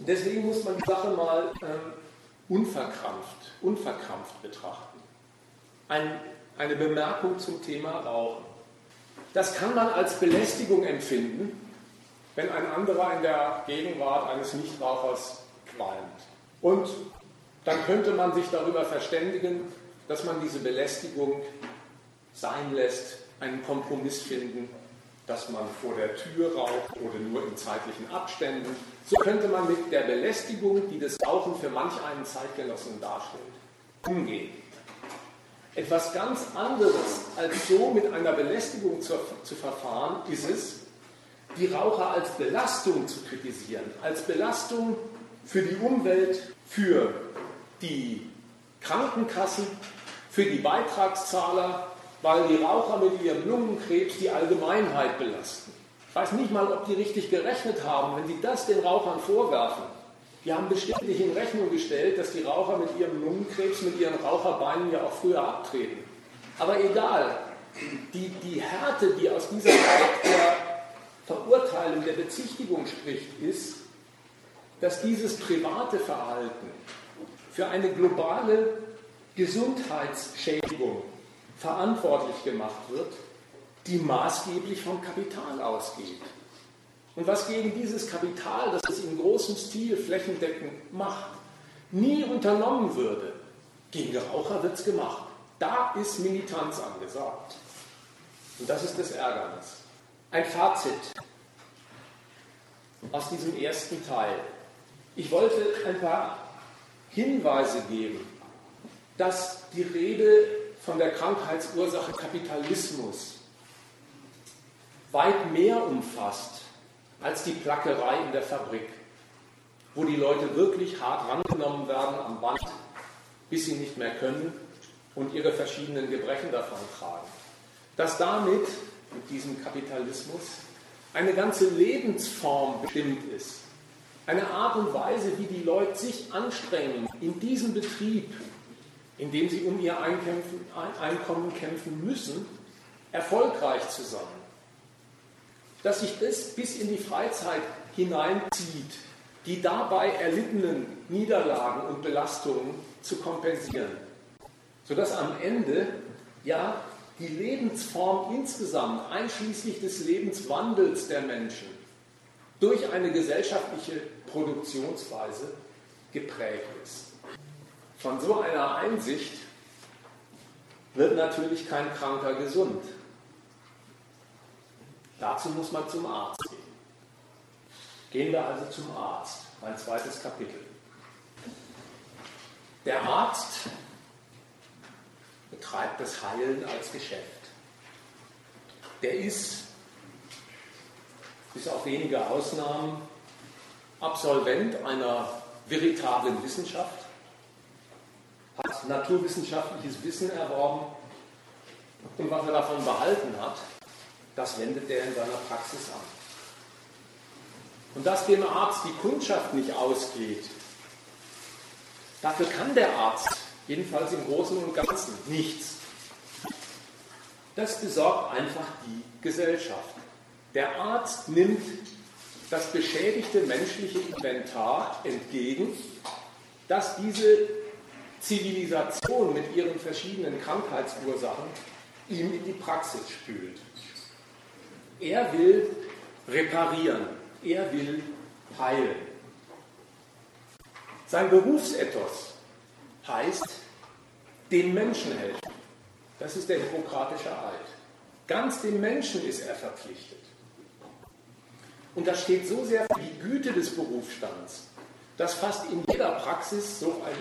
Deswegen muss man die Sache mal ähm, unverkrampft, unverkrampft betrachten. Ein, eine Bemerkung zum Thema Rauchen. Das kann man als Belästigung empfinden, wenn ein anderer in der Gegenwart eines Nichtrauchers qualmt. Und dann könnte man sich darüber verständigen, dass man diese Belästigung sein lässt, einen Kompromiss finden, dass man vor der Tür raucht oder nur in zeitlichen Abständen. So könnte man mit der Belästigung, die das Rauchen für manch einen Zeitgenossen darstellt, umgehen. Etwas ganz anderes als so mit einer Belästigung zu, zu verfahren, ist es, die Raucher als Belastung zu kritisieren, als Belastung für die Umwelt, für die Krankenkassen, für die Beitragszahler, weil die Raucher mit ihrem Lungenkrebs die Allgemeinheit belasten. Ich weiß nicht mal, ob die richtig gerechnet haben, wenn sie das den Rauchern vorwerfen. Die haben bestimmt nicht in Rechnung gestellt, dass die Raucher mit ihrem Lungenkrebs, mit ihren Raucherbeinen ja auch früher abtreten. Aber egal, die, die Härte, die aus dieser Art der Verurteilung, der Bezichtigung spricht, ist, dass dieses private Verhalten für eine globale Gesundheitsschädigung verantwortlich gemacht wird, die maßgeblich vom Kapital ausgeht. Und was gegen dieses Kapital, das es in großem Stil flächendeckend macht, nie unternommen würde, gegen Raucher wird es gemacht. Da ist Militanz angesagt. Und das ist das Ärgernis. Ein Fazit aus diesem ersten Teil. Ich wollte ein paar Hinweise geben, dass die Rede von der Krankheitsursache Kapitalismus weit mehr umfasst als die Plackerei in der Fabrik. wo die Leute wirklich hart rangenommen werden am Band, bis sie nicht mehr können und ihre verschiedenen Gebrechen davon tragen. Dass damit, mit diesem Kapitalismus, eine ganze Lebensform bestimmt ist. Eine Art und Weise, wie die Leute sich anstrengen, in diesem Betrieb, in dem sie um ihr Einkommen kämpfen müssen, erfolgreich zu sein. Dass sich das bis in die Freizeit hineinzieht, die dabei erlittenen Niederlagen und Belastungen zu kompensieren, sodass am Ende ja die Lebensform insgesamt, einschließlich des Lebenswandels der Menschen, durch eine gesellschaftliche Produktionsweise geprägt ist. Von so einer Einsicht wird natürlich kein Kranker gesund. Dazu muss man zum Arzt gehen. Gehen wir also zum Arzt, mein zweites Kapitel. Der Arzt betreibt das Heilen als Geschäft. Der ist, bis auf wenige Ausnahmen, Absolvent einer veritablen Wissenschaft, hat naturwissenschaftliches Wissen erworben und was er davon behalten hat, das wendet er in seiner Praxis an. Und dass dem Arzt die Kundschaft nicht ausgeht, dafür kann der Arzt jedenfalls im Großen und Ganzen nichts. Das besorgt einfach die Gesellschaft. Der Arzt nimmt das beschädigte menschliche Inventar entgegen, das diese Zivilisation mit ihren verschiedenen Krankheitsursachen ihm in die Praxis spült. Er will reparieren, er will heilen. Sein Berufsethos heißt dem Menschen helfen. Das ist der hippokratische Eid. Ganz dem Menschen ist er verpflichtet. Und das steht so sehr für die Güte des Berufsstands, dass fast in jeder Praxis so ein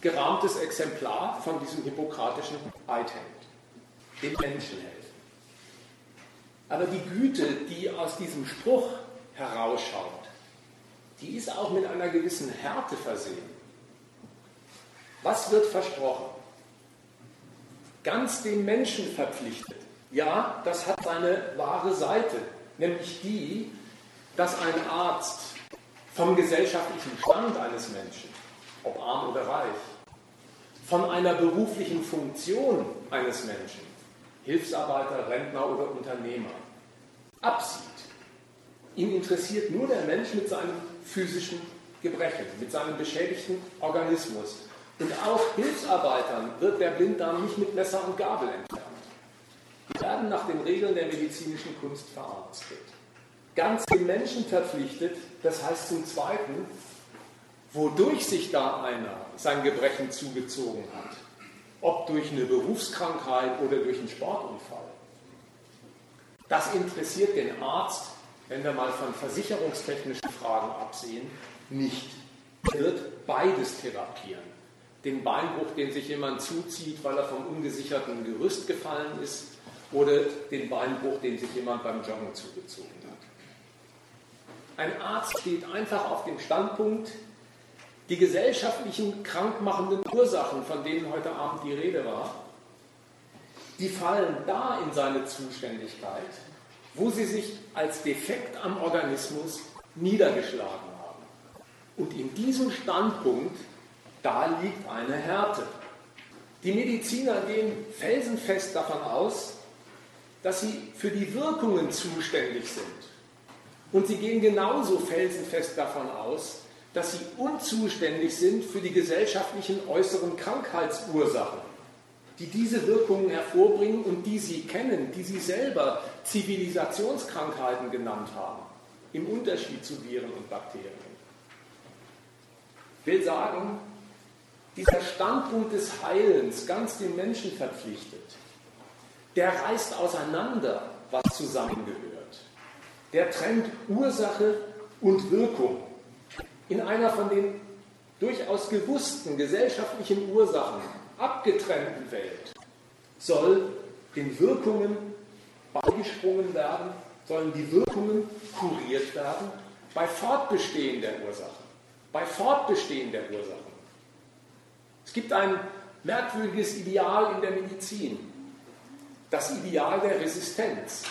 gerahmtes Exemplar von diesem hippokratischen Eid hängt. Dem Menschen helfen. Aber die Güte, die aus diesem Spruch herausschaut, die ist auch mit einer gewissen Härte versehen. Was wird versprochen? Ganz dem Menschen verpflichtet. Ja, das hat seine wahre Seite, nämlich die, dass ein Arzt vom gesellschaftlichen Stand eines Menschen, ob arm oder reich, von einer beruflichen Funktion eines Menschen, Hilfsarbeiter, Rentner oder Unternehmer, absieht. Ihn interessiert nur der Mensch mit seinem physischen Gebrechen, mit seinem beschädigten Organismus. Und auch Hilfsarbeitern wird der Blinddarm nicht mit Messer und Gabel entfernt. Die werden nach den Regeln der medizinischen Kunst verarztet. Ganz dem Menschen verpflichtet, das heißt zum Zweiten, wodurch sich da einer sein Gebrechen zugezogen hat, ob durch eine Berufskrankheit oder durch einen Sportunfall. Das interessiert den Arzt, wenn wir mal von versicherungstechnischen Fragen absehen, nicht. Er wird beides therapieren den Beinbruch, den sich jemand zuzieht, weil er vom ungesicherten Gerüst gefallen ist, oder den Beinbruch, den sich jemand beim Joggen zugezogen hat. Ein Arzt steht einfach auf dem Standpunkt, die gesellschaftlichen krankmachenden Ursachen, von denen heute Abend die Rede war, die fallen da in seine Zuständigkeit, wo sie sich als Defekt am Organismus niedergeschlagen haben. Und in diesem Standpunkt da liegt eine Härte. Die Mediziner gehen felsenfest davon aus, dass sie für die Wirkungen zuständig sind. Und sie gehen genauso felsenfest davon aus, dass sie unzuständig sind für die gesellschaftlichen äußeren Krankheitsursachen, die diese Wirkungen hervorbringen und die sie kennen, die sie selber Zivilisationskrankheiten genannt haben, im Unterschied zu Viren und Bakterien. Ich will sagen, dieser Standpunkt des Heilens, ganz den Menschen verpflichtet, der reißt auseinander, was zusammengehört. Der trennt Ursache und Wirkung. In einer von den durchaus gewussten gesellschaftlichen Ursachen abgetrennten Welt soll den Wirkungen beigesprungen werden, sollen die Wirkungen kuriert werden bei Fortbestehen der Ursachen. Bei Fortbestehen der Ursachen. Es gibt ein merkwürdiges Ideal in der Medizin. Das Ideal der Resistenz.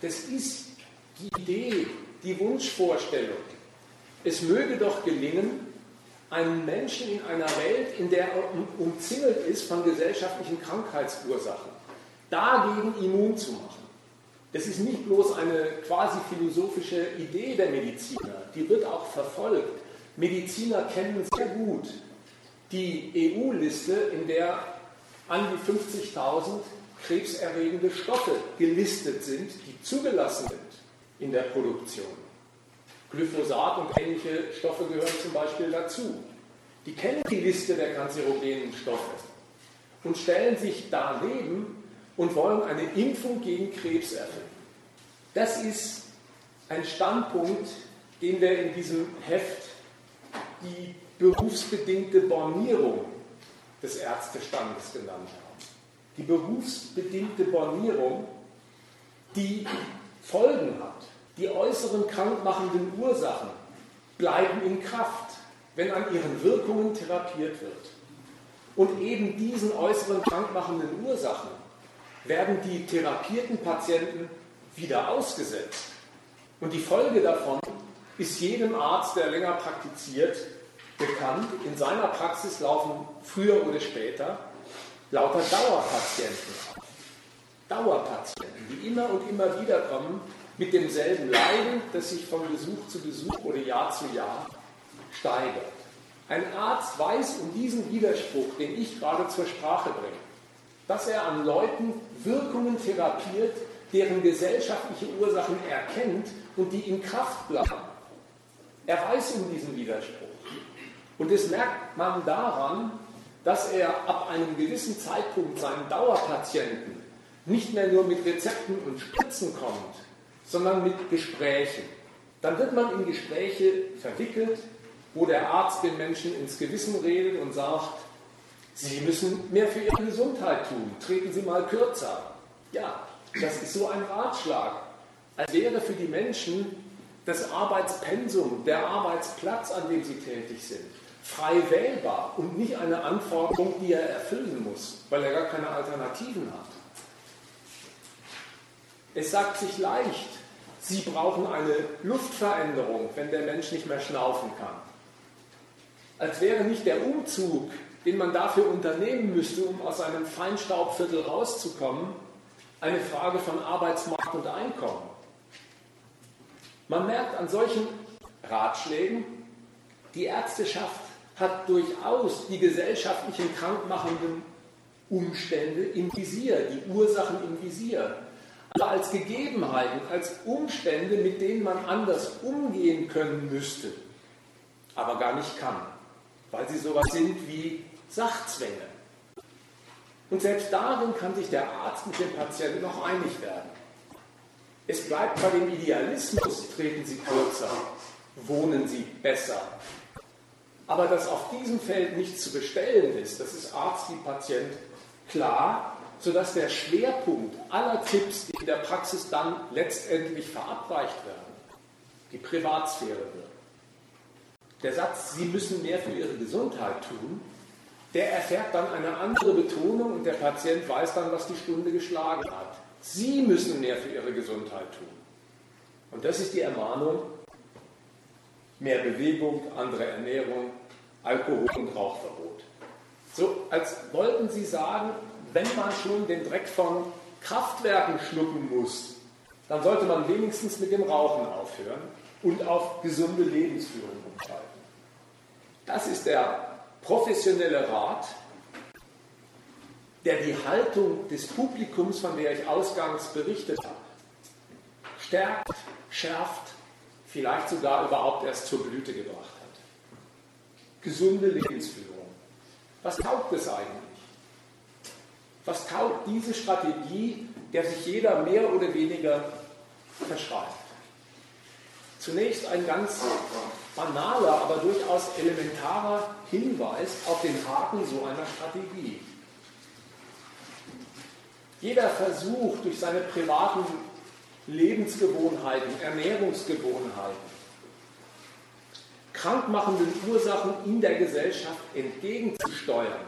Das ist die Idee, die Wunschvorstellung. Es möge doch gelingen, einen Menschen in einer Welt, in der er umzingelt ist von gesellschaftlichen Krankheitsursachen, dagegen immun zu machen. Das ist nicht bloß eine quasi philosophische Idee der Mediziner, die wird auch verfolgt. Mediziner kennen sehr gut die EU-Liste, in der an die 50.000 krebserregende Stoffe gelistet sind, die zugelassen sind in der Produktion. Glyphosat und ähnliche Stoffe gehören zum Beispiel dazu. Die kennen die Liste der kanzerogenen Stoffe und stellen sich daneben und wollen eine Impfung gegen Krebs erfinden. Das ist ein Standpunkt, den wir in diesem Heft die berufsbedingte Bornierung des Ärztestandes genannt haben. Die berufsbedingte Bornierung, die Folgen hat. Die äußeren krankmachenden Ursachen bleiben in Kraft, wenn an ihren Wirkungen therapiert wird. Und eben diesen äußeren krankmachenden Ursachen werden die therapierten Patienten wieder ausgesetzt. Und die Folge davon ist jedem Arzt, der länger praktiziert, bekannt. In seiner Praxis laufen früher oder später lauter Dauerpatienten auf. Dauerpatienten, die immer und immer wieder kommen mit demselben Leiden, das sich von Besuch zu Besuch oder Jahr zu Jahr steigert. Ein Arzt weiß um diesen Widerspruch, den ich gerade zur Sprache bringe, dass er an Leuten Wirkungen therapiert, deren gesellschaftliche Ursachen erkennt und die in Kraft bleiben. Er weiß um diesen Widerspruch. Und das merkt man daran, dass er ab einem gewissen Zeitpunkt seinen Dauerpatienten nicht mehr nur mit Rezepten und Spritzen kommt, sondern mit Gesprächen. Dann wird man in Gespräche verwickelt, wo der Arzt den Menschen ins Gewissen redet und sagt, Sie müssen mehr für Ihre Gesundheit tun, treten Sie mal kürzer. Ja, das ist so ein Ratschlag, als wäre für die Menschen das Arbeitspensum, der Arbeitsplatz, an dem sie tätig sind, frei wählbar und nicht eine Anforderung, die er erfüllen muss, weil er gar keine Alternativen hat. Es sagt sich leicht, Sie brauchen eine Luftveränderung, wenn der Mensch nicht mehr schnaufen kann. Als wäre nicht der Umzug, den man dafür unternehmen müsste, um aus einem Feinstaubviertel rauszukommen, eine Frage von Arbeitsmarkt und Einkommen. Man merkt an solchen Ratschlägen, die Ärzteschaft hat durchaus die gesellschaftlichen krankmachenden Umstände im Visier, die Ursachen im Visier aber als Gegebenheiten, als Umstände, mit denen man anders umgehen können müsste, aber gar nicht kann, weil sie sowas sind wie Sachzwänge. Und selbst darin kann sich der Arzt mit dem Patienten noch einig werden. Es bleibt bei dem Idealismus, treten Sie kürzer, wohnen Sie besser. Aber dass auf diesem Feld nichts zu bestellen ist, das ist Arzt wie Patient klar sodass der Schwerpunkt aller Tipps, die in der Praxis dann letztendlich verabreicht werden, die Privatsphäre wird. Der Satz, Sie müssen mehr für Ihre Gesundheit tun, der erfährt dann eine andere Betonung und der Patient weiß dann, was die Stunde geschlagen hat. Sie müssen mehr für Ihre Gesundheit tun. Und das ist die Ermahnung, mehr Bewegung, andere Ernährung, Alkohol- und Rauchverbot. So, als wollten Sie sagen, wenn man schon den Dreck von Kraftwerken schlucken muss, dann sollte man wenigstens mit dem Rauchen aufhören und auf gesunde Lebensführung umschalten. Das ist der professionelle Rat, der die Haltung des Publikums, von der ich ausgangs berichtet habe, stärkt, schärft, vielleicht sogar überhaupt erst zur Blüte gebracht hat. Gesunde Lebensführung. Was taugt es eigentlich? Was taugt diese Strategie, der sich jeder mehr oder weniger verschreibt? Zunächst ein ganz banaler, aber durchaus elementarer Hinweis auf den Haken so einer Strategie. Jeder Versuch, durch seine privaten Lebensgewohnheiten, Ernährungsgewohnheiten, krankmachenden Ursachen in der Gesellschaft entgegenzusteuern,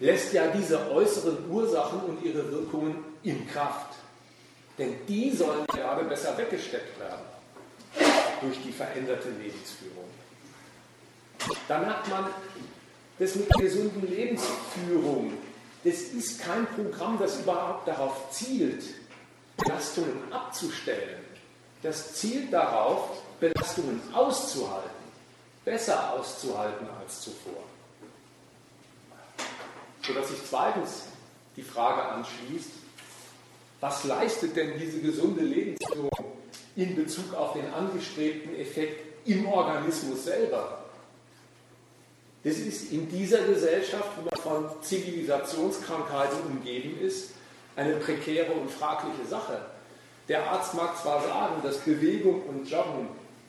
lässt ja diese äußeren Ursachen und ihre Wirkungen in Kraft. Denn die sollen gerade besser weggesteckt werden durch die veränderte Lebensführung. Da merkt man, das mit der gesunden Lebensführung, das ist kein Programm, das überhaupt darauf zielt, Belastungen abzustellen. Das zielt darauf, Belastungen auszuhalten, besser auszuhalten als zuvor. Sodass sich zweitens die Frage anschließt, was leistet denn diese gesunde Lebensführung in Bezug auf den angestrebten Effekt im Organismus selber? Das ist in dieser Gesellschaft, wo man von Zivilisationskrankheiten umgeben ist, eine prekäre und fragliche Sache. Der Arzt mag zwar sagen, dass Bewegung und Joggen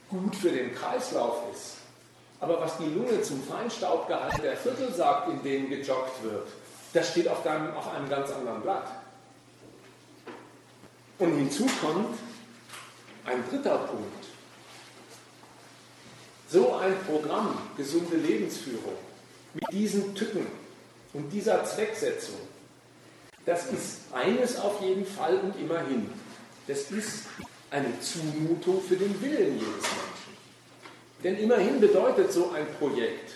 gut für den Kreislauf ist, aber was die Lunge zum Feinstaubgehalt der Viertel sagt, in denen gejoggt wird, das steht auf einem, auf einem ganz anderen Blatt. Und hinzu kommt ein dritter Punkt. So ein Programm, gesunde Lebensführung, mit diesen Tücken und dieser Zwecksetzung, das ist eines auf jeden Fall und immerhin. Das ist eine Zumutung für den Willen jedes Menschen. Denn immerhin bedeutet so ein Projekt,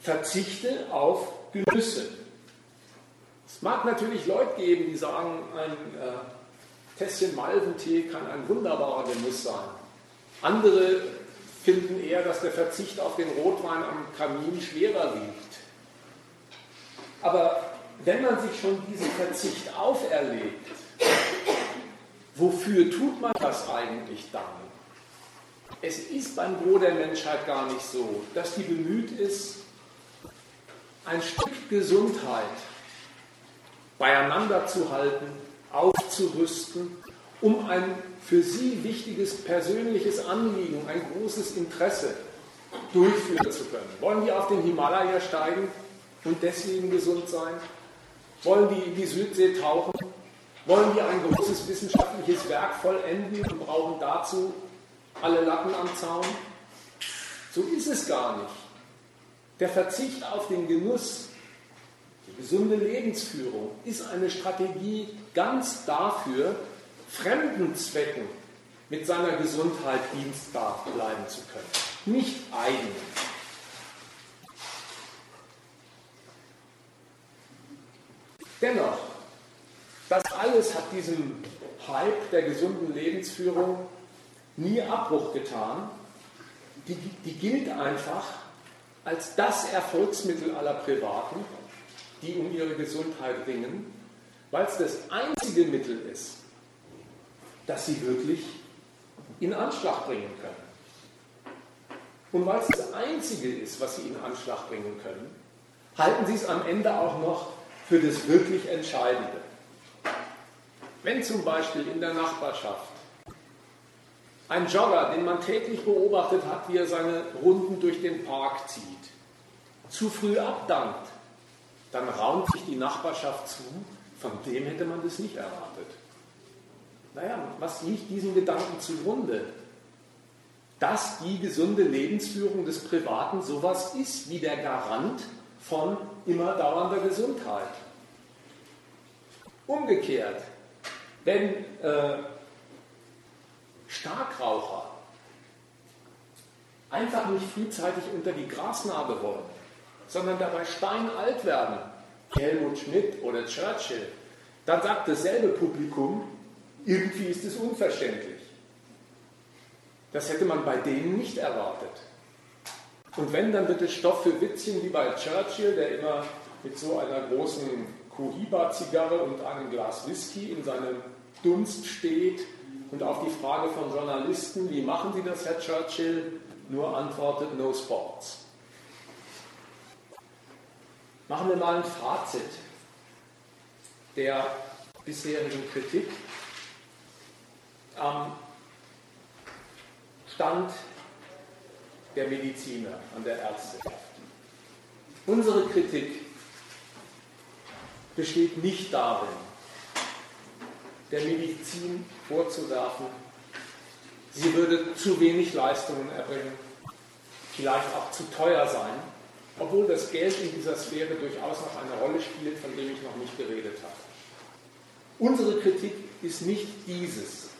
verzichte auf Genüsse. Es mag natürlich Leute geben, die sagen, ein äh, Tässchen Malventee kann ein wunderbarer Genuss sein. Andere finden eher, dass der Verzicht auf den Rotwein am Kamin schwerer wiegt. Aber wenn man sich schon diesen Verzicht auferlegt, wofür tut man das eigentlich dann? Es ist beim Gros der Menschheit gar nicht so, dass die bemüht ist, ein Stück Gesundheit beieinander zu halten, aufzurüsten, um ein für sie wichtiges persönliches Anliegen, ein großes Interesse durchführen zu können. Wollen die auf den Himalaya steigen und deswegen gesund sein? Wollen die in die Südsee tauchen? Wollen die ein großes wissenschaftliches Werk vollenden und brauchen dazu alle Latten am Zaun? So ist es gar nicht. Der Verzicht auf den Genuss die gesunde Lebensführung ist eine Strategie ganz dafür, fremden Zwecken mit seiner Gesundheit dienstbar bleiben zu können, nicht eigenen. Dennoch, das alles hat diesem Hype der gesunden Lebensführung nie Abbruch getan. Die, die gilt einfach als das Erfolgsmittel aller Privaten die um ihre Gesundheit ringen, weil es das einzige Mittel ist, das sie wirklich in Anschlag bringen können. Und weil es das einzige ist, was sie in Anschlag bringen können, halten sie es am Ende auch noch für das wirklich Entscheidende. Wenn zum Beispiel in der Nachbarschaft ein Jogger, den man täglich beobachtet hat, wie er seine Runden durch den Park zieht, zu früh abdankt, dann raunt sich die Nachbarschaft zu, von dem hätte man das nicht erwartet. Naja, was liegt diesem Gedanken zugrunde? Dass die gesunde Lebensführung des Privaten sowas ist wie der Garant von immer dauernder Gesundheit. Umgekehrt, wenn äh, Starkraucher einfach nicht frühzeitig unter die Grasnarbe wollen, sondern dabei steinalt werden, Helmut Schmidt oder Churchill, dann sagt dasselbe Publikum, irgendwie ist es unverständlich. Das hätte man bei denen nicht erwartet. Und wenn, dann wird es Stoff für Witzchen wie bei Churchill, der immer mit so einer großen Cohiba-Zigarre und einem Glas Whisky in seinem Dunst steht und auf die Frage von Journalisten, wie machen Sie das, Herr Churchill, nur antwortet, no sports. Machen wir mal ein Fazit der bisherigen Kritik am Stand der Mediziner, an der Ärzteschaft. Unsere Kritik besteht nicht darin, der Medizin vorzuwerfen, sie würde zu wenig Leistungen erbringen, vielleicht auch zu teuer sein, obwohl das Geld in dieser Sphäre durchaus noch eine Rolle spielt, von dem ich noch nicht geredet habe. Unsere Kritik ist nicht dieses.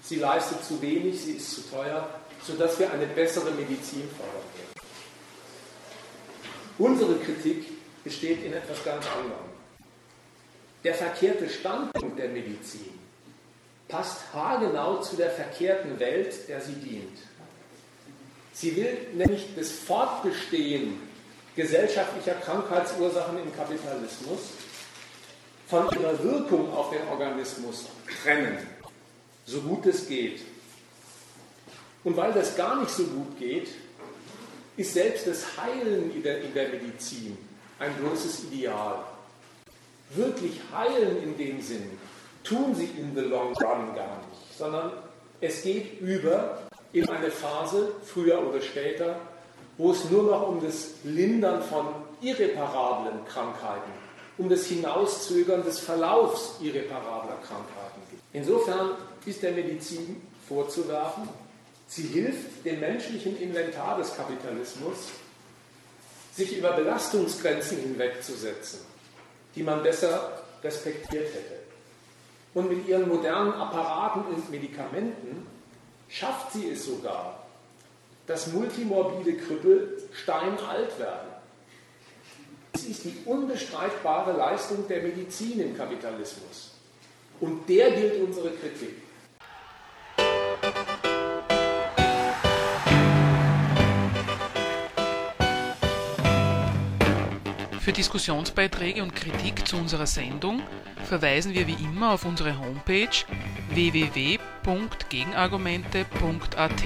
Sie leistet zu wenig, sie ist zu teuer, sodass wir eine bessere Medizin fordern werden. Unsere Kritik besteht in etwas ganz anderem. Der verkehrte Standpunkt der Medizin passt haargenau zu der verkehrten Welt, der sie dient. Sie will nämlich das Fortbestehen gesellschaftlicher Krankheitsursachen im Kapitalismus von ihrer Wirkung auf den Organismus trennen, so gut es geht. Und weil das gar nicht so gut geht, ist selbst das Heilen in der, in der Medizin ein bloßes Ideal. Wirklich heilen in dem Sinn tun sie in the long run gar nicht, sondern es geht über in eine Phase, früher oder später, wo es nur noch um das Lindern von irreparablen Krankheiten, um das Hinauszögern des Verlaufs irreparabler Krankheiten geht. Insofern ist der Medizin vorzuwerfen, sie hilft dem menschlichen Inventar des Kapitalismus, sich über Belastungsgrenzen hinwegzusetzen, die man besser respektiert hätte. Und mit ihren modernen Apparaten und Medikamenten schafft sie es sogar, dass multimorbide Krüppel steinalt werden. Es ist die unbestreitbare Leistung der Medizin im Kapitalismus. Und der gilt unsere Kritik. Für Diskussionsbeiträge und Kritik zu unserer Sendung verweisen wir wie immer auf unsere Homepage www.gegenargumente.at.